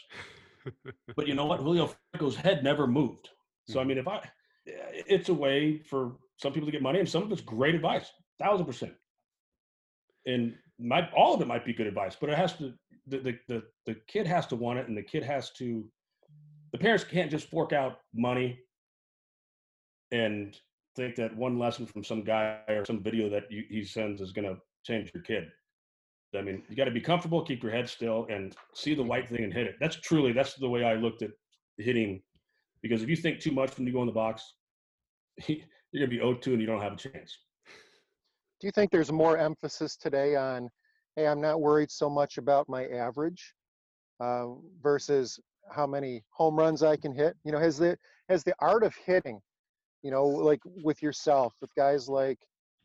S5: but you know what? Julio Franco's head never moved. So I hmm. mean, if I, it's a way for some people to get money, and some of it's great advice, thousand percent. And my all of it might be good advice, but it has to. The, the the the kid has to want it, and the kid has to. The parents can't just fork out money and think that one lesson from some guy or some video that you, he sends is going to change your kid. I mean, you got to be comfortable, keep your head still, and see the white thing and hit it. That's truly that's the way I looked at hitting. Because if you think too much when you go in the box, (laughs) you're going to be 0-2 and you don't have a chance.
S6: Do you think there's more emphasis today on, hey, I'm not worried so much about my average uh, versus how many home runs I can hit? You know, has the has the art of hitting you know, like with yourself, with guys like,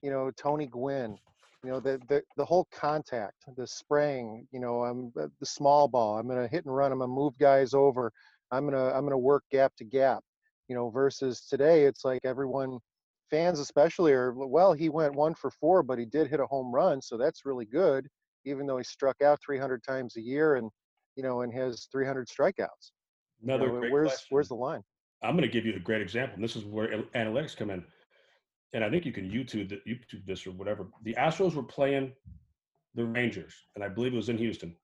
S6: you know, Tony Gwynn, you know, the, the, the whole contact, the spraying, you know, I'm uh, the small ball, I'm to hit and run, I'm to move guys over. I'm to, I'm to work gap to gap, you know, versus today, it's like everyone, fans especially are, well, he went one for four, but he did hit a home run. So that's really good, even though he struck out 300 times a year and, you know, and has 300 strikeouts.
S5: Another
S6: you know, where's, where's the line?
S5: I'm going to give you a great example. And this is where analytics come in. And I think you can YouTube the, YouTube this or whatever. The Astros were playing the Rangers, and I believe it was in Houston.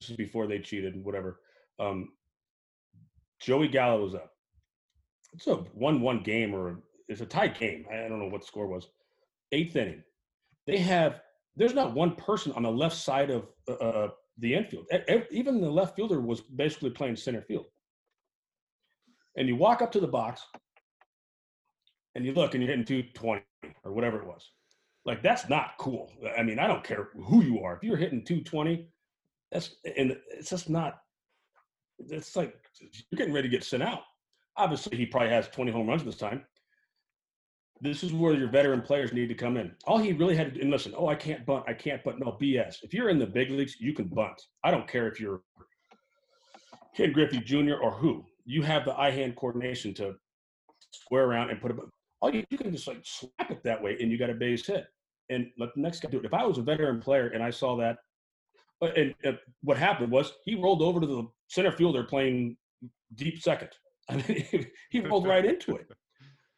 S5: This is before they cheated and whatever. Um, Joey Gallo was up. It's a one-one game, or it's a tight game. I don't know what the score was. Eighth inning. They have. There's not one person on the left side of uh, uh the infield. Even the left fielder was basically playing center field and you walk up to the box and you look and you're hitting 220 or whatever it was. Like that's not cool. I mean, I don't care who you are. If you're hitting 220, that's and it's just not. It's like you're getting ready to get sent out. Obviously, he probably has 20 home runs this time. This is where your veteran players need to come in. All he really had to do, and listen, oh, I can't bunt, I can't bunt. No BS. If you're in the big leagues, you can bunt. I don't care if you're Ken Griffey Jr. or who you have the eye hand coordination to square around and put it. All you, you can just like slap it that way, and you got a base hit, and let the next guy do it. If I was a veteran player and I saw that, uh, and uh, what happened was he rolled over to the center fielder playing deep second. (laughs) I mean, he rolled right into it.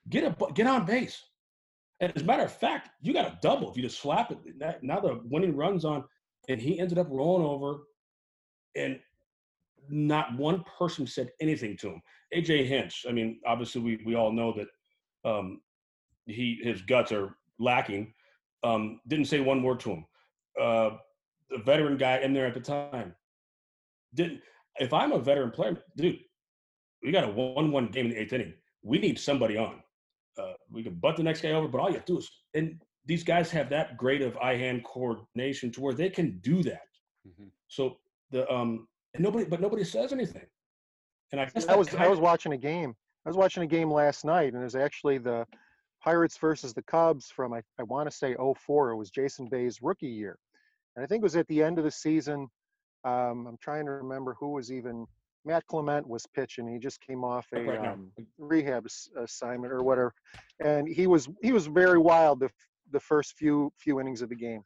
S5: Get a get on base. And as a matter of fact, you got a double if you just slap it. Now the winning runs on, and he ended up rolling over, and not one person said anything to him. AJ Hinch, I mean, obviously we we all know that um, he his guts are lacking. Um, didn't say one word to him. Uh, the veteran guy in there at the time didn't. If I'm a veteran player, dude, we got a one-one game in the eighth inning. We need somebody on. Uh, we can butt the next guy over, but all you have to do is, and these guys have that great of eye hand coordination to where they can do that.
S1: Mhm.
S5: So the um, and nobody, but nobody says anything. And I guess
S6: I was I was watching a game. I was watching a game last night, and it was actually the Pirates versus the Cubs from I, I want to say 04. It was Jason Bay's rookie year, and I think it was at the end of the season. Um, I'm trying to remember who was even Matt Clement was pitching. He just came off a
S5: right
S6: um, rehab assignment or whatever, and he was he was very wild the the first few few innings of the game.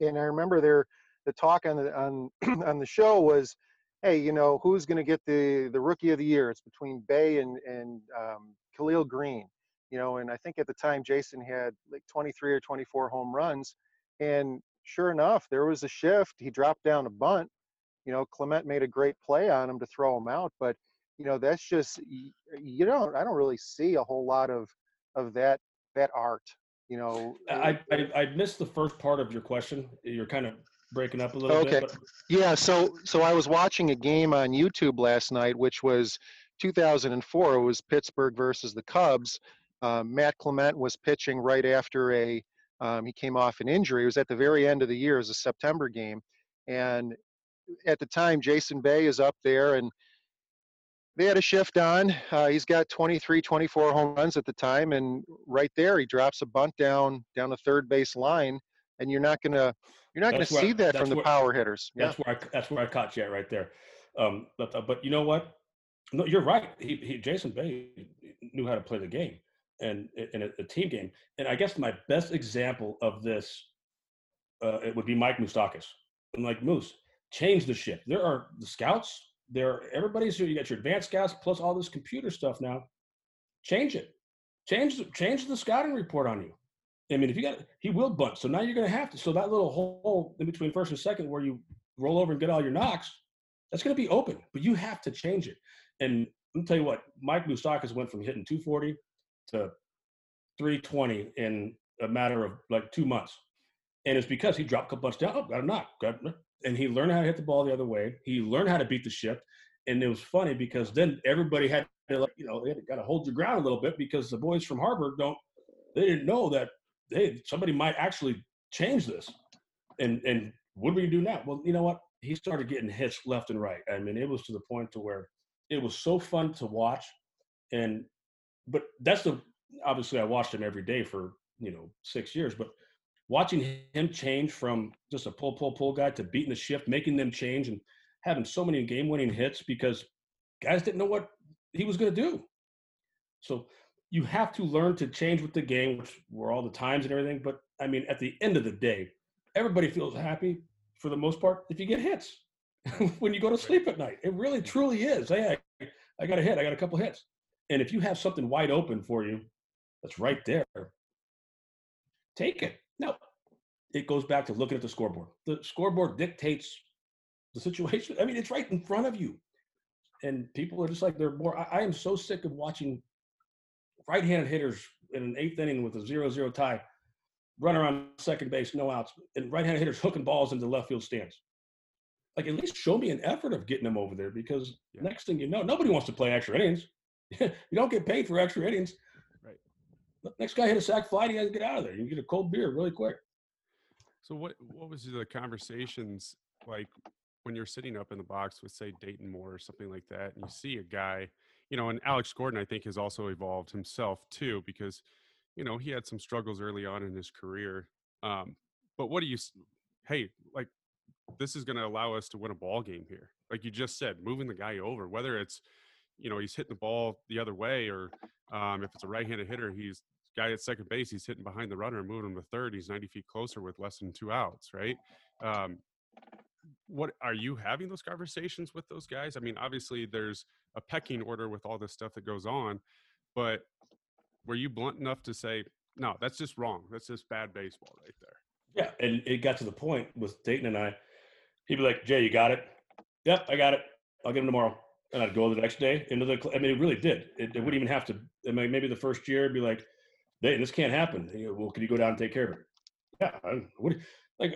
S6: And I remember there the talk on the on (clears throat) on the show was, hey, you know who's going to get the the rookie of the year? It's between Bay and and um, Khalil Greene, you know. And I think at the time Jason had like 23 or 24 home runs, and sure enough, there was a shift. He dropped down a bunt. You know, Clement made a great play on him to throw him out, but you know that's just you don't I don't really see a whole lot of of that that art. You know,
S5: I, I I missed the first part of your question. You're kind of breaking up a little
S6: Okay.
S5: bit. But
S6: Yeah, so so I was watching a game on YouTube last night, which was 2004. It was Pittsburgh versus the Cubs. Um, Matt Clement was pitching right after a um, he came off an injury. It was at the very end of the year. It was a September game, and at the time, Jason Bay is up there, and they had a shift on. Uh, he's got 23, 24 home runs at the time, and right there, he drops a bunt down down the third base line, and you're not gonna you're not gonna
S5: where-
S6: see that
S5: that's
S6: from the power hitters. Yeah.
S5: That's where I that's where I caught you at right there. Um, but uh, but you know what? No, you're right. He, he Jason Bay knew how to play the game and in a, a team game. And I guess my best example of this uh, it would be Mike Moustakas. And like Moose, change the ship. There are the scouts. There, are, everybody's here. You got your advanced scouts plus all this computer stuff now. Change it. Change the change the scouting report on you. I mean, if you got he will bunt, so now you're going to have to. So that little hole in between first and second, where you roll over and get all your knocks, that's going to be open. But you have to change it. And let me tell you what, Mike Moustakas went from hitting 240 to 320 in a matter of like two months, and it's because he dropped a bunch down. Oh, got a knock, got and he learned how to hit the ball the other way. He learned how to beat the shift, and it was funny because then everybody had to you know they got to hold your ground a little bit because the boys from Harvard don't they didn't know that hey somebody might actually change this, and and what do we do now? Well, you know what? He started getting hits left and right. I mean, it was to the point to where it was so fun to watch, and but that's the obviously I watched him every day for you know six years, but watching him change from just a pull pull pull guy to beating the shift, making them change, and having so many game winning hits because guys didn't know what he was going to do. So you have to learn to change with the game, which were all the times and everything. But I mean, at the end of the day, everybody feels happy for the most part if you get hits (laughs) when you go to sleep at night. It really truly is. Hey, I, I got a hit. I got a couple hits. And if you have something wide open for you, that's right there. Take it. Now, it goes back to looking at the scoreboard. The scoreboard dictates the situation. I mean, it's right in front of you. And people are just like, they're more. I, I am so sick of watching right handed hitters in an eighth inning with a zero zero tie run around second base, no outs, and right handed hitters (laughs) hooking balls into left field stands. Like, at least show me an effort of getting them over there because
S1: Yeah.
S5: next thing you know, nobody wants to play extra innings. (laughs) you don't get paid for extra innings. Next guy hit a sac fly, he has to get out of there. You get a cold beer really quick.
S1: So what what was the conversations like when you're sitting up in the box with say Dayton Moore or something like that, and you see a guy, you know, and Alex Gordon I think has also evolved himself too because, you know, he had some struggles early on in his career. Um, but what do you, hey, like this is going to allow us to win a ball game here, like you just said, moving the guy over, whether it's, you know, he's hitting the ball the other way or um, if it's a right-handed hitter, he's guy at second base, he's hitting behind the runner and moving him to third. He's 90 feet closer with less than two outs, right? Um, what are you having those conversations with those guys? I mean, obviously there's a pecking order with all this stuff that goes on, but were you blunt enough to say, no, that's just wrong. That's just bad baseball right there.
S5: Yeah, and it got to the point with Dayton and I. He'd be like, "Jay, you got it? Yep, I got it. I'll get him tomorrow." And I'd go the next day into the. I mean, it really did. It, it wouldn't even have to. I mean, maybe the first year, it'd be like, "Dayton, this can't happen." You know, well, can you go down and take care of it? Yeah. I, what, like,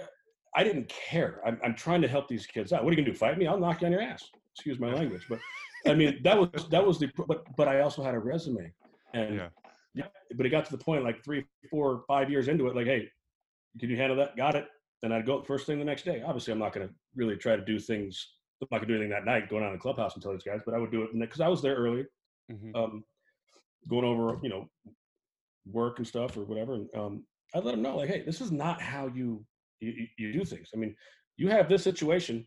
S5: I didn't care. I'm, I'm trying to help these kids out. What are you gonna do? Fight me? I'll knock you on your ass. Excuse my language, but I mean, that was that was the. But but I also had a resume, and
S1: Yeah.
S5: Yeah, but it got to the point like three, four, five years into it, like, hey, can you handle that? Got it. Then I'd go first thing the next day. Obviously, I'm not going to really try to do things. I'm not going do anything that night, going out in the clubhouse and tell these guys, but I would do it because I was there early,
S1: Mhm.
S5: um, going over, you know, work and stuff or whatever. And um, I'd let them know, like, hey, this is not how you you, you- do things. I mean, you have this situation.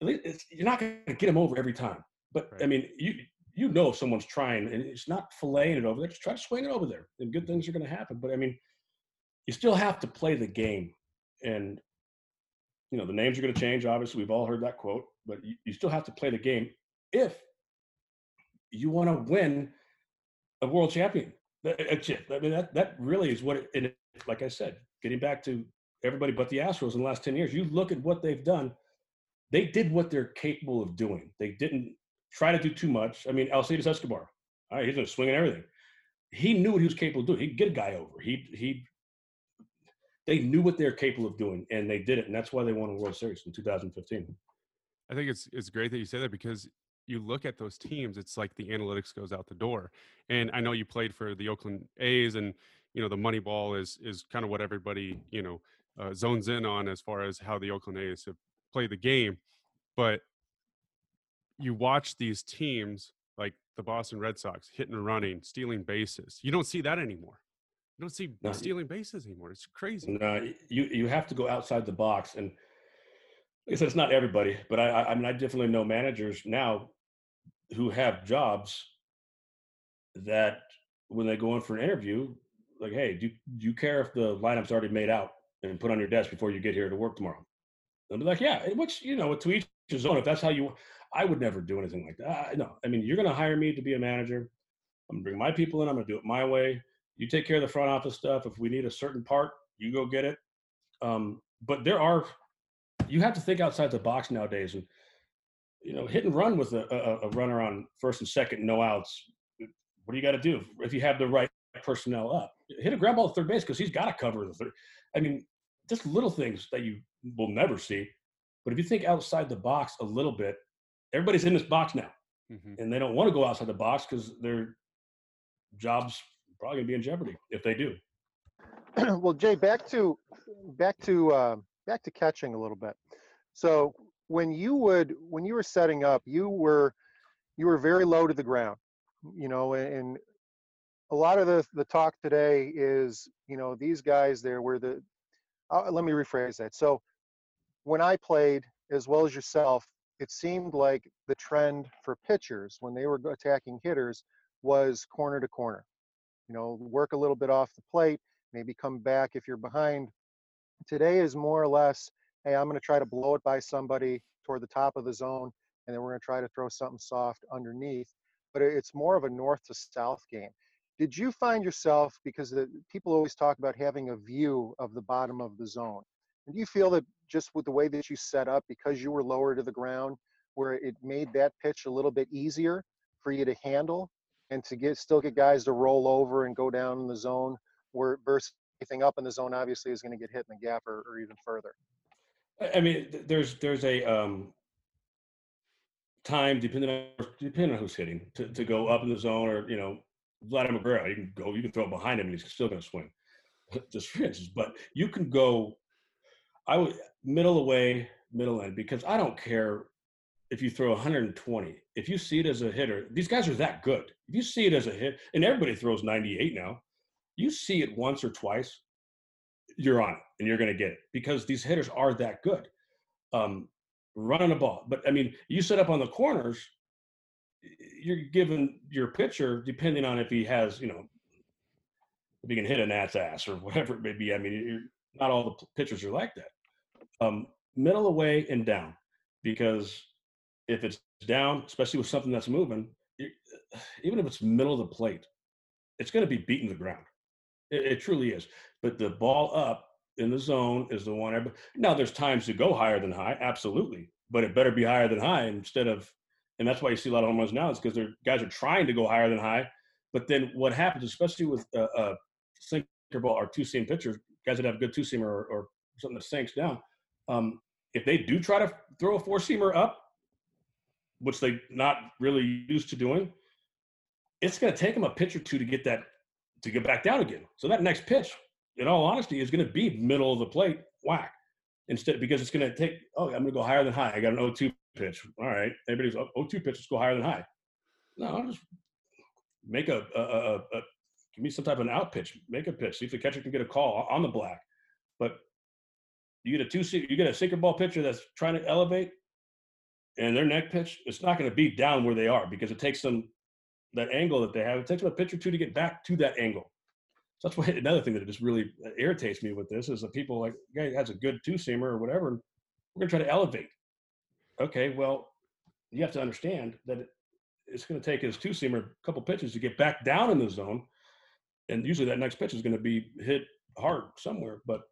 S5: At least it's, you're not going to get them over every time. But I mean, you you know if someone's trying, and it's not filleting it over there. Just try to swing it over there, and good things are going to happen. But I mean, you still have to play the game, and you know the names are going to change. Obviously, we've all heard that quote, but you, you still have to play the game if you want to win a world champion. That's it. I mean, that that really is what it. And like I said, getting back to everybody but the Astros in the last ten years, you look at what they've done. They did what they're capable of doing. They didn't try to do too much. I mean, Alcides Escobar, all right, he's going to swing at everything. He knew what he was capable of doing. He'd get a guy over. He he. They knew what they're capable of doing, and they did it, and that's why they won a World Series in 2015.
S1: I think it's it's great that you say that because you look at those teams, it's like the analytics goes out the door. And I know you played for the Oakland A's, and you know the money ball is is kind of what everybody you know uh, zones in on as far as how the Oakland A's have played the game. But you watch these teams like the Boston Red Sox hitting and running, stealing bases. You don't see that anymore. You don't see
S5: No.
S1: stealing bases anymore. It's crazy.
S5: No, you you have to go outside the box, and I said, it's not everybody, but I I I mean I definitely know managers now who have jobs that when they go in for an interview, like, hey, do, do you care if the lineup's already made out and put on your desk before you get here to work tomorrow? They'll be like, yeah, which you know, to each his own. If that's how you, I would never do anything like that. I- No, I mean, you're going to hire me to be a manager. I'm going to bring my people in. I'm going to do it my way. You take care of the front office stuff. If we need a certain part, you go get it. Um, but there are, you have to think outside the box nowadays. And you know, hit and run with a, a, a runner on first and second, no outs. What do you got to do if you have the right personnel up? Hit a ground ball at third base because he's got to cover the third. I mean, just little things that you will never see. But if you think outside the box a little bit, everybody's in this box now,
S1: Mhm.
S5: and they don't want to go outside the box because their jobs probably gonna be in jeopardy if they do. (clears throat)
S6: well, Jay, back to back to uh, back to catching a little bit. So when you would when you were setting up, you were you were very low to the ground, you know, and a lot of the the talk today is you know these guys there were the. Uh, let me rephrase that. So when I played, as well as yourself, it seemed like the trend for pitchers when they were attacking hitters was corner to corner. You know, work a little bit off the plate, maybe come back if you're behind. Today is more or less, hey, I'm going to try to blow it by somebody toward the top of the zone, and then we're going to try to throw something soft underneath. But it's more of a north to south game. Did you find yourself, because the, people always talk about having a view of the bottom of the zone, and do you feel that just with the way that you set up, because you were lower to the ground, where it made that pitch a little bit easier for you to handle and to get still get guys to roll over and go down in the zone, where versus anything up in the zone obviously is going to get hit in the gap or, or even further.
S5: I- mean, there's there's a um, time depending on depending on who's hitting to, to go up in the zone or you know Vladimir Guerrero, you can go, you can throw it behind him and he's still going to swing. (laughs) Just for instance, but you can go. I would middle away, middle end because I don't care if you throw 120. If you see it as a hitter, these guys are that good. If you see it as a hit, and everybody throws 98 now, you see it once or twice, you're on it and you're going to get it because these hitters are that good. Um, running a ball, but I mean, you set up on the corners, you're giving your pitcher, depending on if he has, you know, if he can hit a gnat's ass or whatever it may be. I mean, not all the pitchers are like that. Um, middle away and down, because if it's down, especially with something that's moving, even if it's middle of the plate, it's going to be beating the ground. It, it truly is. But the ball up in the zone is the one. Now, there's times to go higher than high, absolutely, but it better be higher than high instead of. And that's why you see a lot of home runs now. Is because their guys are trying to go higher than high, but then what happens, especially with a, a sinker ball or two seam pitchers, guys that have a good two seamer or, or something that sinks down, um, if they do try to throw a four seamer up, which they're not really used to doing, it's going to take them a pitch or two to get that to get back down again. So that next pitch, in all honesty, is going to be middle of the plate whack instead because it's going to take. Oh, I'm going to go higher than high. I got an 0-2 pitch. All right, everybody's 0-2 pitches go higher than high. No, I'll just make a, a, a, a give me some type of an out pitch. Make a pitch. See if the catcher can get a call on the black. But you get a two you get a sinker ball pitcher that's trying to elevate, and their neck pitch, it's not going to be down where they are because it takes them that angle that they have. It takes them a pitch or two to get back to that angle. So that's (laughs) why another thing that just really irritates me with this is that people like guy has a good two seamer or whatever. And we're gonna try to elevate. Okay, well, you have to understand that it's to take his two seamer a couple pitches to get back down in the zone, and usually that next pitch is to be hit hard somewhere. But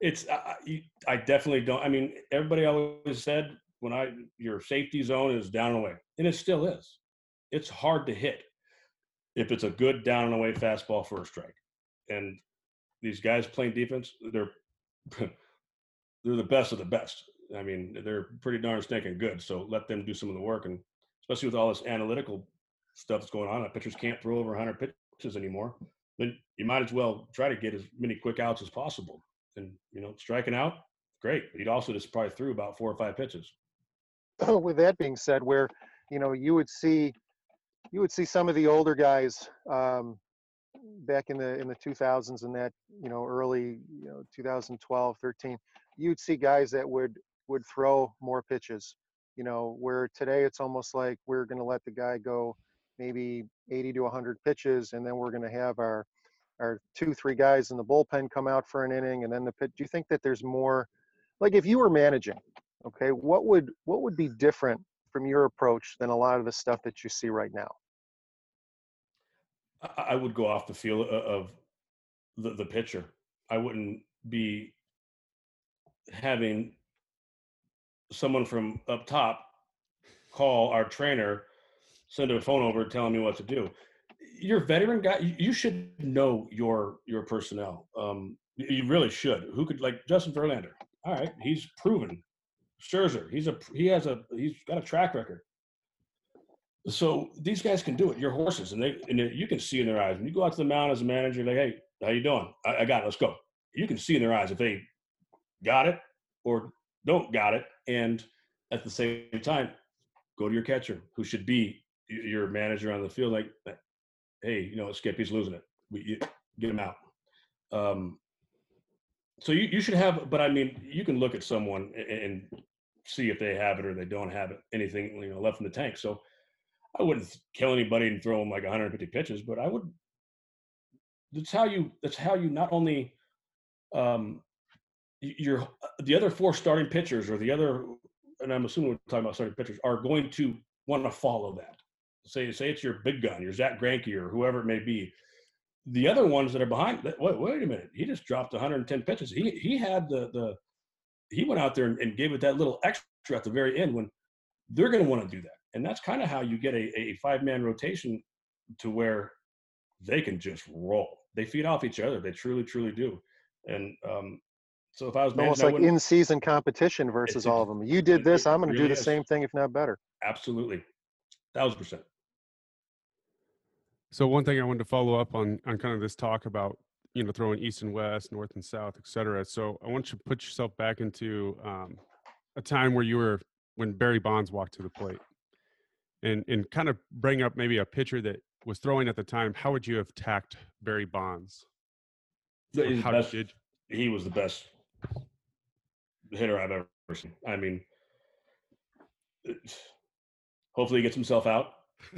S5: it's I, I definitely don't. I mean, everybody always said when I your safety zone is down and away, and it still is. It's hard to hit if it's a good down and away fastball for a strike. And these guys playing defense, they're (laughs) they're the best of the best. I mean, they're pretty darn stinking good. So let them do some of the work, and especially with all this analytical stuff that's going on, pitchers can't throw over 100 pitches anymore. Then you might as well try to get as many quick outs as possible. And you know, striking out, great. But he'd also just probably threw about four or five pitches. (clears throat)
S6: With that being said, where you know you would see you would see some of the older guys um, back in the in the 2000s and that you know early you know 2012 13 you'd see guys that would would throw more pitches you know where today it's almost like we're going to let the guy go maybe 80 to 100 pitches and then we're going to have our our two three guys in the bullpen come out for an inning and then the pit do you think that there's more like if you were managing okay what would what would be different from your approach than a lot of the stuff that you see right now
S5: I would go off the feel of the, the pitcher. I wouldn't be having someone from up top call our trainer, send a phone over telling me what to do. You're a veteran guy. You should know your your personnel. Um, you really should. Who could like Justin Verlander? All right, he's proven. Scherzer, he's a he has a he's got a track record. So these guys can do it. You're horses, and they and you can see in their eyes when you go out to the mound as a manager. Like, hey, how you doing? I, I got it. Let's go. You can see in their eyes if they got it or don't got it, and at the same time, go to your catcher, who should be your manager on the field. Like, hey, you know, Skippy's losing it. We you, get him out. Um, so you, you should have, but I mean, you can look at someone and see if they have it or they don't have it, anything you know left in the tank. So I wouldn't kill anybody and throw them like 150 pitches, but I would. That's how you. That's how you not only. Um, your the other four starting pitchers or the other, and I'm assuming we're talking about starting pitchers are going to want to follow that. Say say it's your big gun, your Zack Greinke or whoever it may be. The other ones that are behind, wait, wait a minute, he just dropped 110 pitches. He he had the the he went out there and, and gave it that little extra at the very end when they're going to want to do that and that's kind of how you get a, a five man rotation to where they can just roll. They feed off each other. They truly, truly do. And um, so if I was
S6: almost like in season competition versus all of them. You did (laughs) this, I'm going to really do the is. same thing, if not better.
S5: Absolutely, thousand percent.
S1: So one thing I wanted to follow up on on kind of this talk about you know throwing east and west, north and south, et cetera. So I want you to put yourself back into um, a time where you were when Barry Bonds walked to the plate and and kind of bring up maybe a pitcher that was throwing at the time, how would you have tacked Barry Bonds?
S5: How best, did he was the best hitter I've ever seen. I mean, hopefully he gets himself out.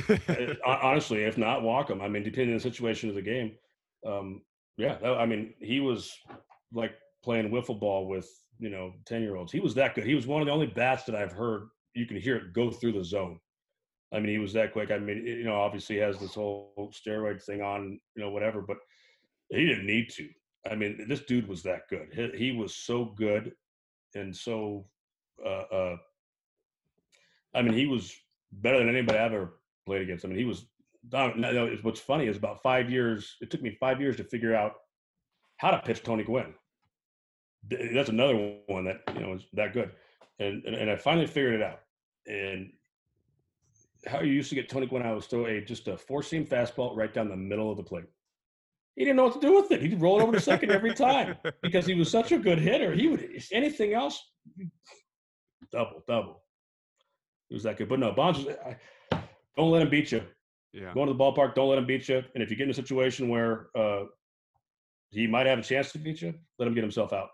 S5: (laughs) Honestly, if not, walk him. I mean, depending on the situation of the game. Um, yeah, I mean, he was like playing wiffle ball with you know ten year olds. He was that good. He was one of the only bats that I've heard you can hear it go through the zone. I mean, he was that quick. I mean, you know, obviously he has this whole steroid thing on, you know, whatever, but he didn't need to. I mean, this dude was that good. He, he was so good and so, uh, uh, I mean, he was better than anybody I've ever played against. I mean, he was. No, what's funny is about five years. It took me five years to figure out how to pitch Tony Gwynn. That's another one that you know is that good, and and, and I finally figured it out. And how you used to get Tony Gwynn. I was throw a just a four seam fastball right down the middle of the plate. He didn't know what to do with it. He'd roll it over to second every time because he was such a good hitter. He would anything else, double, double. He was that good. But no, Bonds. Was, I, don't let him beat you.
S1: Yeah.
S5: Going to the ballpark, don't let him beat you. And if you get in a situation where uh, he might have a chance to beat you, let him get himself out.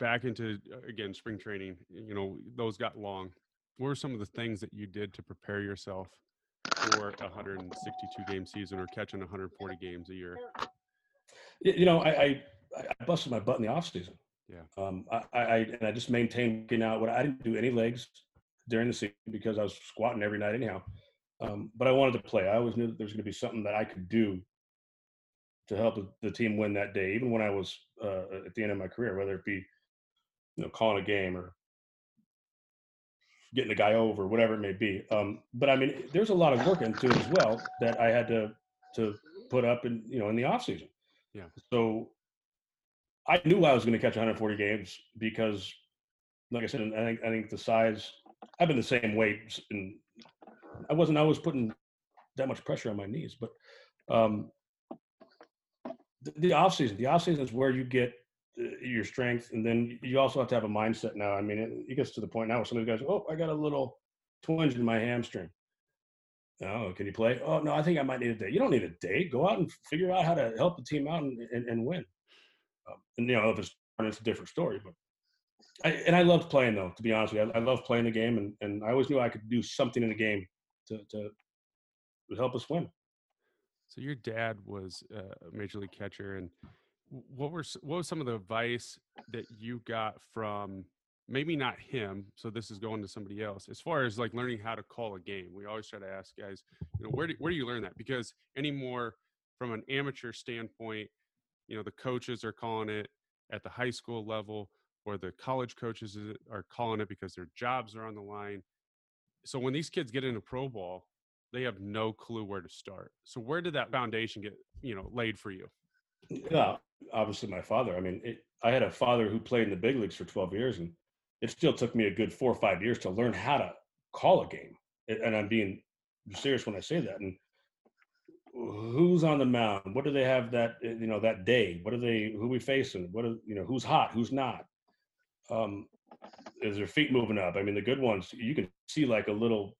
S1: Back into uh, again spring training. You know those got long. What were some of the things that you did to prepare yourself for a 162 game season or catching 140 games a year?
S5: You know, I, I, I busted my butt in the off season.
S1: Yeah.
S5: Um, I, I and I just maintained getting out. What I didn't do any legs during the season because I was squatting every night anyhow. Um, but I wanted to play. I always knew that there's going to be something that I could do to help the team win that day, even when I was uh, at the end of my career, whether it be you know calling a game or getting a guy over, whatever it may be. Um, but I mean, there's a lot of work into it as well that I had to to put up in you know in the off season.
S1: Yeah.
S5: So I knew I was going to catch 140 games because, like I said, I think I think the size. I've been the same weight, and I wasn't always putting that much pressure on my knees. But um, the, the off season, the off season is where you get uh, your strength, and then you also have to have a mindset. Now, I mean, it, it gets to the point now where some of guys, oh, I got a little twinge in my hamstring. Oh, can you play? Oh no, I think I might need a day. You don't need a day. Go out and figure out how to help the team out and, and, and win. Um, and you know, if it's it's a different story, but I, and I loved playing though. To be honest with you, I, I love playing the game, and, and I always knew I could do something in the game to to, help us win.
S1: So your dad was uh, a major league catcher, and what were what was some of the advice that you got from maybe not him? So this is going to somebody else as far as like learning how to call a game. We always try to ask guys, you know, where do where do you learn that? Because anymore from an amateur standpoint, you know, the coaches are calling it at the high school level, or the college coaches are calling it because their jobs are on the line. So when these kids get into pro ball, they have no clue where to start. So where did that foundation get, you know, laid for you?
S5: Yeah, obviously my father. I mean, it, I had a father who played in the big leagues for 12 years, and it still took me a good four or five years to learn how to call a game. And I'm being serious when I say that. And who's on the mound? What do they have that you know that day? What are they? Who we facing? What are you know? Who's hot? Who's not? Um, is their feet moving up? I mean, the good ones you can see like a little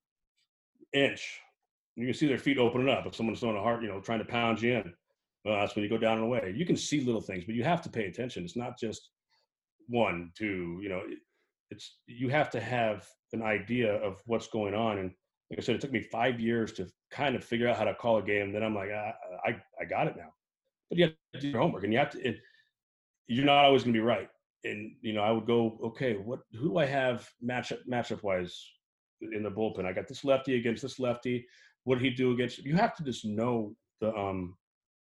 S5: inch. You can see their feet opening up. If someone's throwing a heart, you know, trying to pound you in, well, that's when you go down and away. You can see little things, but you have to pay attention. It's not just one, two. You know, it's you have to have an idea of what's going on and like I said, it took me five years to kind of figure out how to call a game. Then I'm like, I, I, I got it now. But you have to do your homework, and you have to. It, you're not always going to be right. And you know, I would go, okay, what? Who do I have matchup matchup wise in the bullpen? I got this lefty against this lefty. What did he do against? You have to just know the. um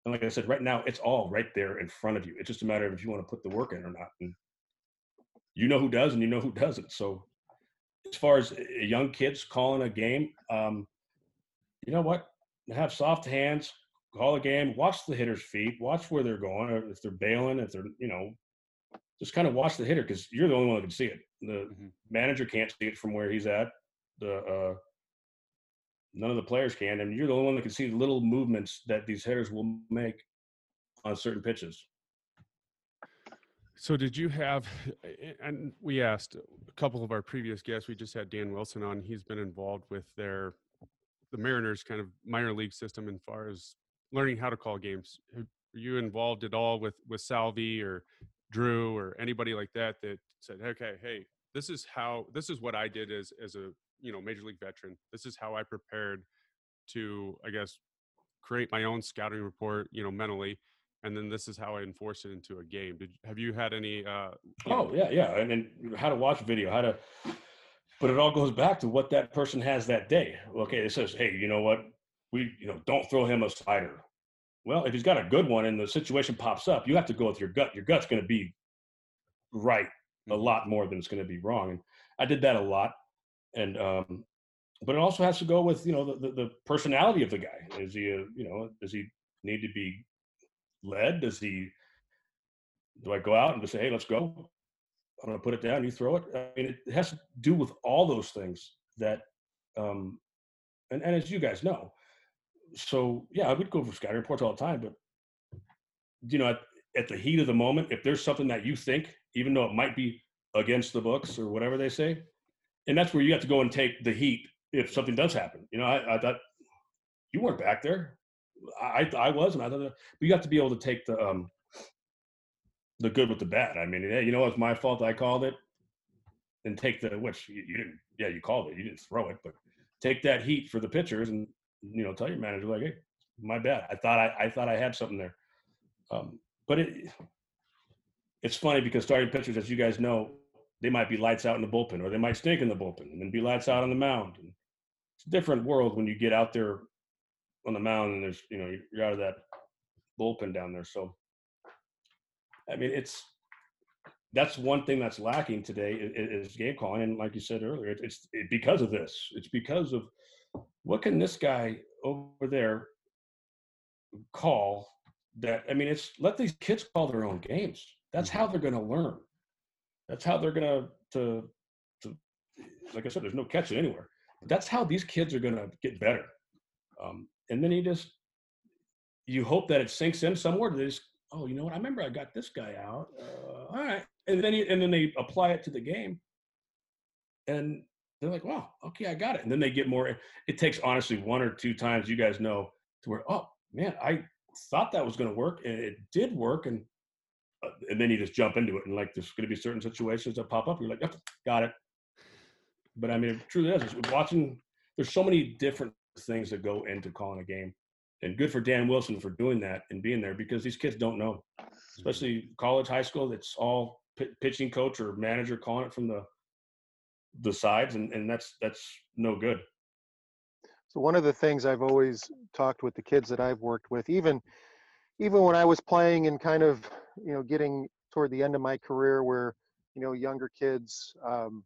S5: And like I said, right now it's all right there in front of you. It's just a matter of if you want to put the work in or not. And you know who does, and you know who doesn't. So as far as eh, young kids calling a game, um, you know what? Have soft hands, call a game, watch the hitter's feet, watch where they're going, if they're bailing, if they're, you know, just kind of watch the hitter because you're the only one that can see it. The mm-hmm. manager can't see it from where he's at. The uh, none of the players can, and you're the only one that can see the little movements that these hitters will make on certain pitches.
S1: So, did you have, and we asked a couple of our previous guests, we just had Dan Wilson on. He's been involved with their, the Mariners kind of minor league system as far as learning how to call games. Are you involved at all with, with Salvy or Drew or anybody like that that said, okay, hey, this is how, this is what I did as, as a, you know, major league veteran. This is how I prepared to, I guess, create my own scouting report, you know, mentally and then this is how I enforce it into a game. Did have you had any? Uh,
S5: oh yeah, yeah, and then how to watch video, how to. But it all goes back to what that person has that day. Okay, it says, hey, you know what? We, you know, don't throw him a slider. Well, if he's got a good one and the situation pops up, you have to go with your gut. Your gut's going to be right a mm-hmm. lot more than it's going to be wrong. And I did that a lot. And um, but it also has to go with you know the, the, the personality of the guy. Is he a, you know does he need to be led? Does he? Do I go out and just say, "Hey, let's go"? I'm going to put it down. You throw it. I mean, it has to do with all those things that Um, and, and as you guys know, so yeah, I would go for scouting reports all the time, but you know, at, at the heat of the moment, if there's something that you think, even though it might be against the books or whatever they say, and that's where you have to go and take the heat if something does happen. You know, I, I thought you weren't back there. I I was, and I thought, but you have to be able to take the um the good with the bad. I mean, you know, it's my fault. I called it, and take the which you, you didn't. Yeah, you called it. You didn't throw it, but take that heat for the pitchers, and you know, tell your manager like, hey, my bad. I thought I I thought I had something there. Um, but it it's funny because starting pitchers, as you guys know, they might be lights out in the bullpen, or they might stink in the bullpen, and then be lights out on the mound. And it's a different world when you get out there on the mound and there's you know you're out of that bullpen down there. So I mean, it's that's one thing that's lacking today is, game calling, and like you said earlier, it, it's because of this. It's because of what can this guy over there call that I mean, it's let these kids call their own games. That's how they're going to learn. That's how they're going to to. Like I said, there's no catching anywhere. That's how these kids are going to get better. Um, and then you just you hope that it sinks in somewhere. They just oh, you know what? I remember I got this guy out. Uh, all right, and then he, and then they apply it to the game, and they're like, wow, okay, I got it. And then they get more. It takes honestly one or two times. You guys know to where oh man, I thought that was going to work, and it did work, and uh, and then you just jump into it, and like there's going to be certain situations that pop up. You're like, yep, got it. But I mean, it truly is. It's watching. There's so many different things that go into calling a game and good for Dan Wilson for doing that and being there because these kids don't know, especially college, high school. It's all p- pitching coach or manager calling it from the the sides, and and that's that's no good.
S6: So one of the things I've always talked with the kids that I've worked with, even even when I was playing and kind of you know getting toward the end of my career, where you know younger kids, um,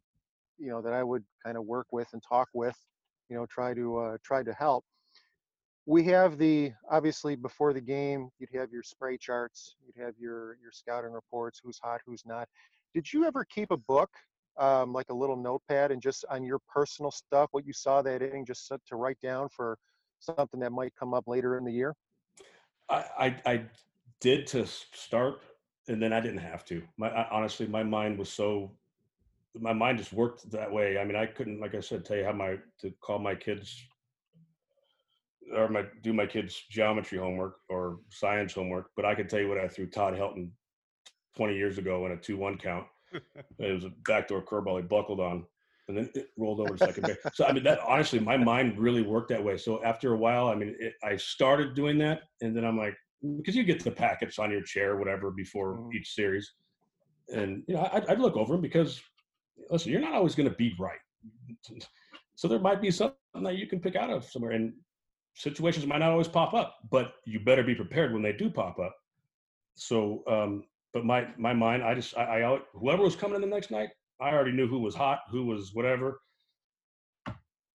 S6: you know that I would kind of work with and talk with, you know try to uh, try to help we have the obviously before the game you'd have your spray charts you'd have your your scouting reports who's hot who's not did you ever keep a book um, like a little notepad and just on your personal stuff what you saw that inning just to write down for something that might come up later in the year?
S5: I i, I did to start and then i didn't have to. My I, honestly my mind was so my mind just worked that way. I mean i couldn't like i said tell you how my to call my kids or my do my kids geometry homework or science homework, but I could tell you what I threw Todd Helton 20 years ago in a 2-1 count. It was a backdoor curveball he buckled on and then it rolled over to second base. So I mean that honestly my mind really worked that way. So after a while, I mean it, I started doing that and then I'm like because you get the packets on your chair whatever before mm-hmm. each series. And you know, I, I'd look over them because listen, you're not always going to be right. So there might be something that you can pick out of somewhere. And situations might not always pop up, but you better be prepared when they do pop up. So, um, but my my mind, I just I, I whoever was coming in the next night, I already knew who was hot, who was whatever.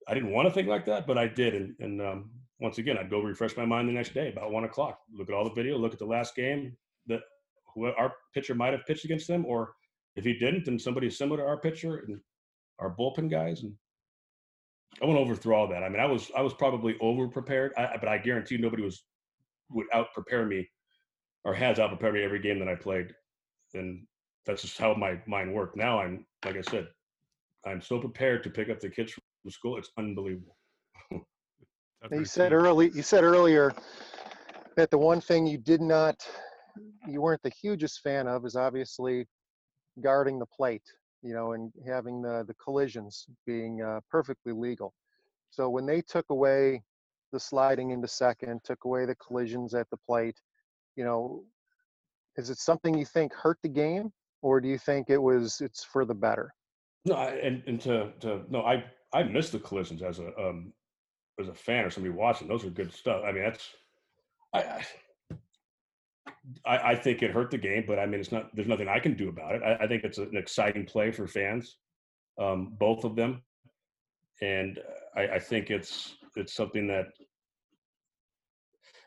S5: I didn't want to think like that, but I did, and and um, once again, I'd go refresh my mind the next day about one o'clock. Look at all the video, look at the last game that our pitcher might have pitched against them, or if he didn't, then somebody similar to our pitcher and our bullpen guys, and I won't overthrow all that. I mean, I was I was probably over prepared, I, but I guarantee nobody was would out prepare me or has out prepared me every game that I played, and that's just how my mind worked. Now I'm like I said, I'm so prepared to pick up the kids from school. It's unbelievable.
S6: you said early. You said earlier that the one thing you did not, you weren't the hugest fan of, is obviously guarding the plate you know, and having the, the collisions being uh, perfectly legal. So when they took away the sliding into second, took away the collisions at the plate, you know, is it something you think hurt the game, or do you think it was it's for the better?
S5: No, and and to to no, I I miss the collisions as a um as a fan or somebody watching. Those are good stuff. I mean, that's I, I I, I, think it hurt the game, but I mean, it's not. There's nothing I can do about it. I, I think it's an exciting play for fans, um, both of them, and I, I, think it's it's something that.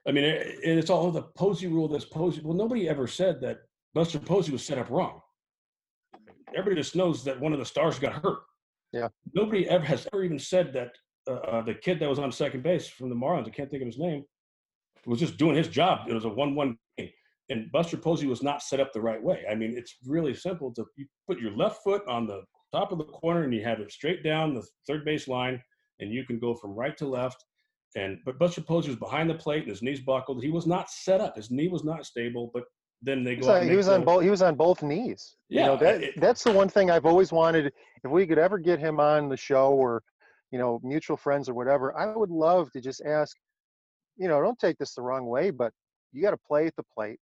S5: I mean, it, it's all the Posey rule. That's Posey. Well, nobody ever said that Buster Posey was set up wrong. Everybody just knows that one of the stars got hurt.
S6: Yeah.
S5: Nobody ever has ever even said that uh, uh, the kid that was on second base from the Marlins, I can't think of his name, was just doing his job. It was a one-one game, and Buster Posey was not set up the right way. I mean, it's really simple to you put your left foot on the top of the corner and you have it straight down the third base line, and you can go from right to left. And but Buster Posey was behind the plate and his knees buckled. He was not set up. His knee was not stable. But then they go.
S6: he was on both. He was on both knees.
S5: Yeah,
S6: you know that
S5: it-
S6: that's the one thing I've always wanted. If we could ever get him on the show, or you know, mutual friends or whatever, I would love to just ask. You know, don't take this the wrong way, but you got to play at the plate.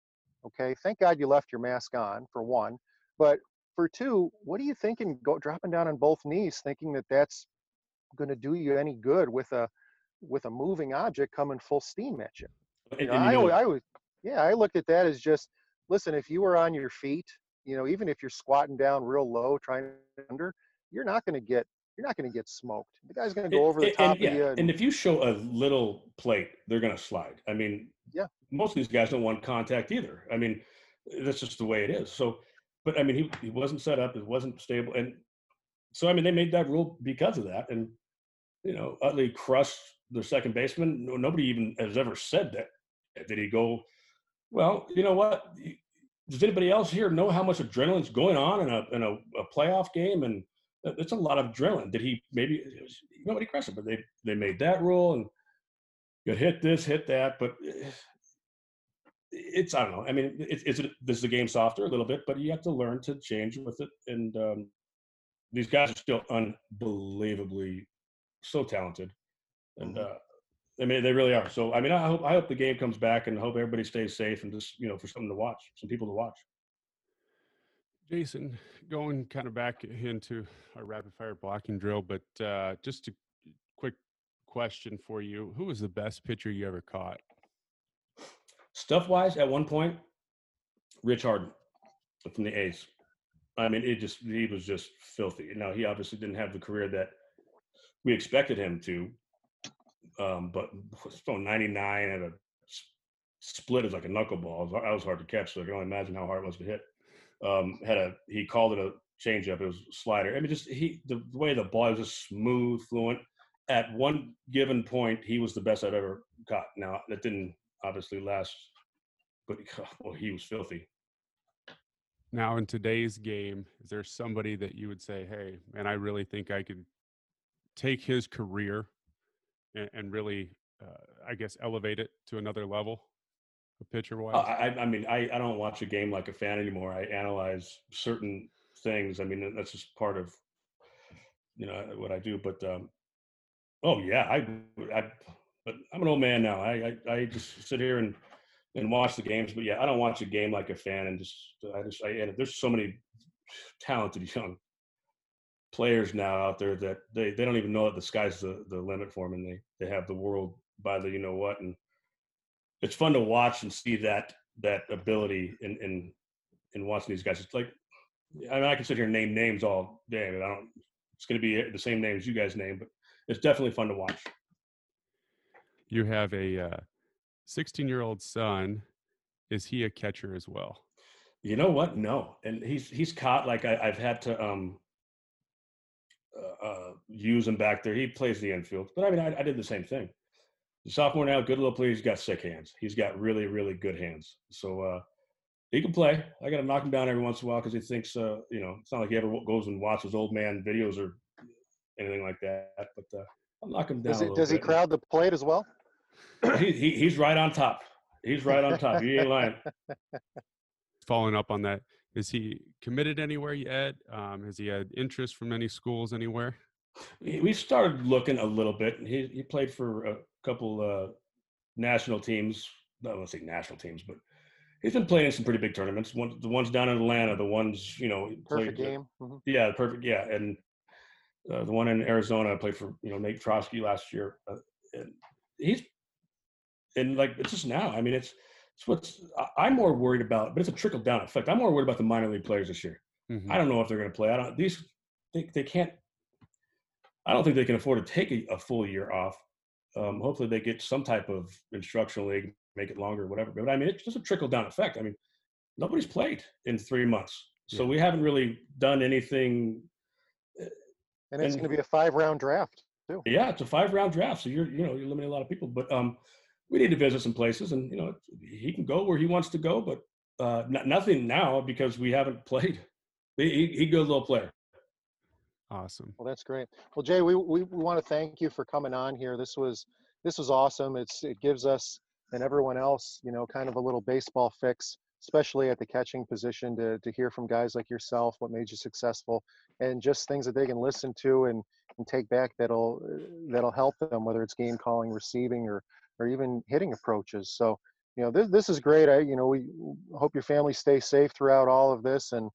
S6: Okay. Thank God you left your mask on for one, but for two, what are you thinking? Go dropping down on both knees, thinking that that's going to do you any good with a with a moving object coming full steam at you.
S5: and-
S6: You know,
S5: and you
S6: I,
S5: know-
S6: always, I was, yeah, I looked at that as just, listen, if you were on your feet, you know, even if you're squatting down real low, trying to under, you're not going to get, you're not going to get smoked. The guy's going to go over the
S5: and,
S6: top
S5: and, yeah,
S6: of you.
S5: and if you show a little plate, they're going to slide. I mean,
S6: Yeah.
S5: most of these guys don't want contact either. I mean, that's just the way it is. So, but I mean, he, he wasn't set up, it wasn't stable. And so, I mean, they made that rule because of that. And, you know, Utley crushed the second baseman. No, nobody even has ever said that. Did he go, well, you know what? Does anybody else here know how much adrenaline's going on in a, in a, a playoff game? And it's a lot of adrenaline. Did he maybe nobody crushed it, but they they made that rule and you hit this, hit that, but it's I don't know. I mean, it's it's this is the game softer a little bit, but you have to learn to change with it. And um, these guys are still unbelievably so talented, and uh, I mean they really are. So I mean, I hope I hope the game comes back and I hope everybody stays safe and just you know for something to watch, some people to watch.
S1: Jason, going kind of back into our rapid fire blocking drill, but uh, just a quick question for you: Who was the best pitcher you ever caught?
S5: Stuff wise, at one point, Rich Harden from the A's. I mean, it just he was just filthy. Now he obviously didn't have the career that we expected him to, um, but throwing 99 at a split is like a knuckleball. It was, was hard to catch, so I can only imagine how hard it was to hit. Um, had a he called it a changeup. It was a slider. I mean, just he the way the ball was just smooth, fluent. At one given point, he was the best I've ever caught. Now that didn't obviously last, but (laughs) well, he was filthy.
S1: Now, in today's game, is there somebody that you would say, "Hey, man, I really think I could take his career and, and really, uh, I guess, elevate it to another level, a pitcher
S5: I,
S1: wise?"
S5: I, I mean, I, I don't watch a game like a fan anymore. I analyze certain things. I mean, that's just part of, you know, what I do. But, um, oh yeah, I, I, but I'm an old man now. I, I, I just sit here and, and watch the games. But yeah, I don't watch a game like a fan and just, I just, I, and there's so many talented (laughs) young players now out there that they, they don't even know that the sky's the, the limit for them and they, they have the world by the, you know what, and, it's fun to watch and see that that ability in in in watching these guys. It's like I mean, I can sit here and name names all day, but I don't. It's going to be the same names you guys name, but it's definitely fun to watch.
S1: you have a 16 year old son. Is he a catcher as well?
S5: You know what? No, and he's he's caught like I, I've had to um uh, uh, use him back there. He plays the infield, but I mean, I, I did the same thing. The sophomore now, good little player. He's got sick hands. He's got really, really good hands. So uh, he can play. I got to knock him down every once in a while because he thinks, uh, you know, it's not like he ever goes and watches old man videos or anything like that. But uh, I'll knock him down.
S6: Does
S5: a
S6: he,
S5: little
S6: does he
S5: bit.
S6: crowd the plate as well? (clears throat)
S5: He, he, he's right on top. He's right on top. You ain't lying.
S1: Following up on that, is he committed anywhere yet? Um, has he had interest from any schools anywhere?
S5: We we started looking a little bit. He he played for a couple uh, national teams. I don't want to say national teams, but he's been playing in some pretty big tournaments. One, the ones down in Atlanta, the ones you know, he
S6: Perfect
S5: played, uh,
S6: game. Mhm.
S5: Yeah, perfect. Yeah, and uh, the one in Arizona, I played for you know Nate Trotsky last year. Uh, and he's and like it's just now. I mean, it's it's what's I- I'm more worried about, but it's a trickle down effect. I'm more worried about the minor league players this year.
S1: Mhm.
S5: I don't know if they're going to play. I don't. These they they can't. I don't think they can afford to take a, a full year off. Um, hopefully, they get some type of instructional league, make it longer, whatever. But I mean, it's just a trickle down effect. I mean, nobody's played in three months, so
S1: Yeah.
S5: we haven't really done anything.
S6: And it's
S5: And-
S6: going to be a five round draft. too.
S5: Yeah, it's a five round draft, so you're you know you're limiting a lot of people. But um, we need to visit some places, and you know he can go where he wants to go, but uh, n- nothing now because we haven't (laughs) played. He, he, he good little player.
S1: Awesome.
S6: Well, that's great. Well, Jay, we, we, we want to thank you for coming on here. This was this was awesome. It's it gives us and everyone else, you know, kind of a little baseball fix, especially at the catching position, to to hear from guys like yourself what made you successful, and just things that they can listen to and and take back that'll that'll help them, whether it's game calling, receiving, or or even hitting approaches. So, you know, this this is great. I you know we hope your family stays safe throughout all of this and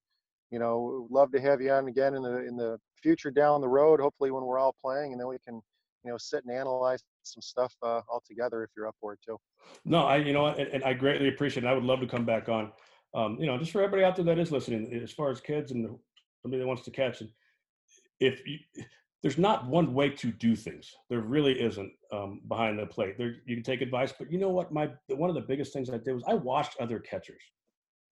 S6: you know, love to have you on again in the in the future down the road. Hopefully, when we're all playing, and then we can, you know, sit and analyze some stuff uh, all together if you're up for it too.
S5: No, I you know and, and I greatly appreciate. it. I would love to come back on. Um, you know, just for everybody out there that is listening, as far as kids and somebody that wants to catch it, if you, there's not one way to do things, there really isn't um, behind the plate. There you can take advice, but you know what? My one of the biggest things I did was I watched other catchers.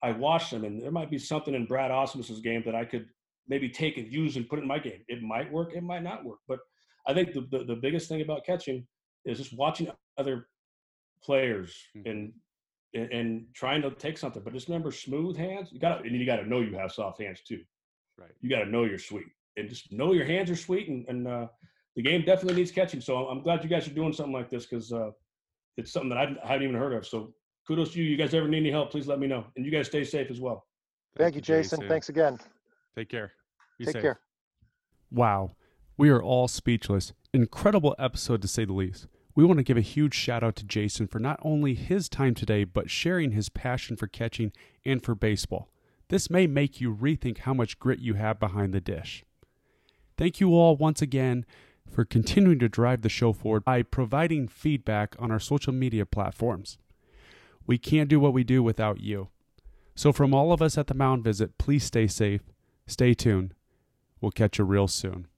S5: I watched them, and there might be something in Brad Ausmus's game that I could maybe take and use and put in my game. It might work, it might not work. But I think the, the, the biggest thing about catching is just watching other players
S1: Mhm.
S5: and, and and trying to take something. But just remember, smooth hands. You got to and you got to know you have soft hands too.
S1: Right.
S5: You got to know you're sweet, and just know your hands are sweet. And, and uh, the game definitely needs catching. So I'm glad you guys are doing something like this because uh, it's something that I've, I haven't even heard of. So kudos to you. You guys ever need any help, please let me know. And you guys stay safe as well.
S6: Thank, you, Jason. Thanks again.
S1: Take care. Be
S6: Take
S1: safe.
S6: care.
S1: Wow. We are all speechless. Incredible episode to say the least. We want to give a huge shout out to Jason for not only his time today, but sharing his passion for catching and for baseball. This may make you rethink how much grit you have behind the dish. Thank you all once again for continuing to drive the show forward by providing feedback on our social media platforms. We can't do what we do without you. So, from all of us at the Mound Visit, please stay safe, stay tuned. We'll catch you real soon.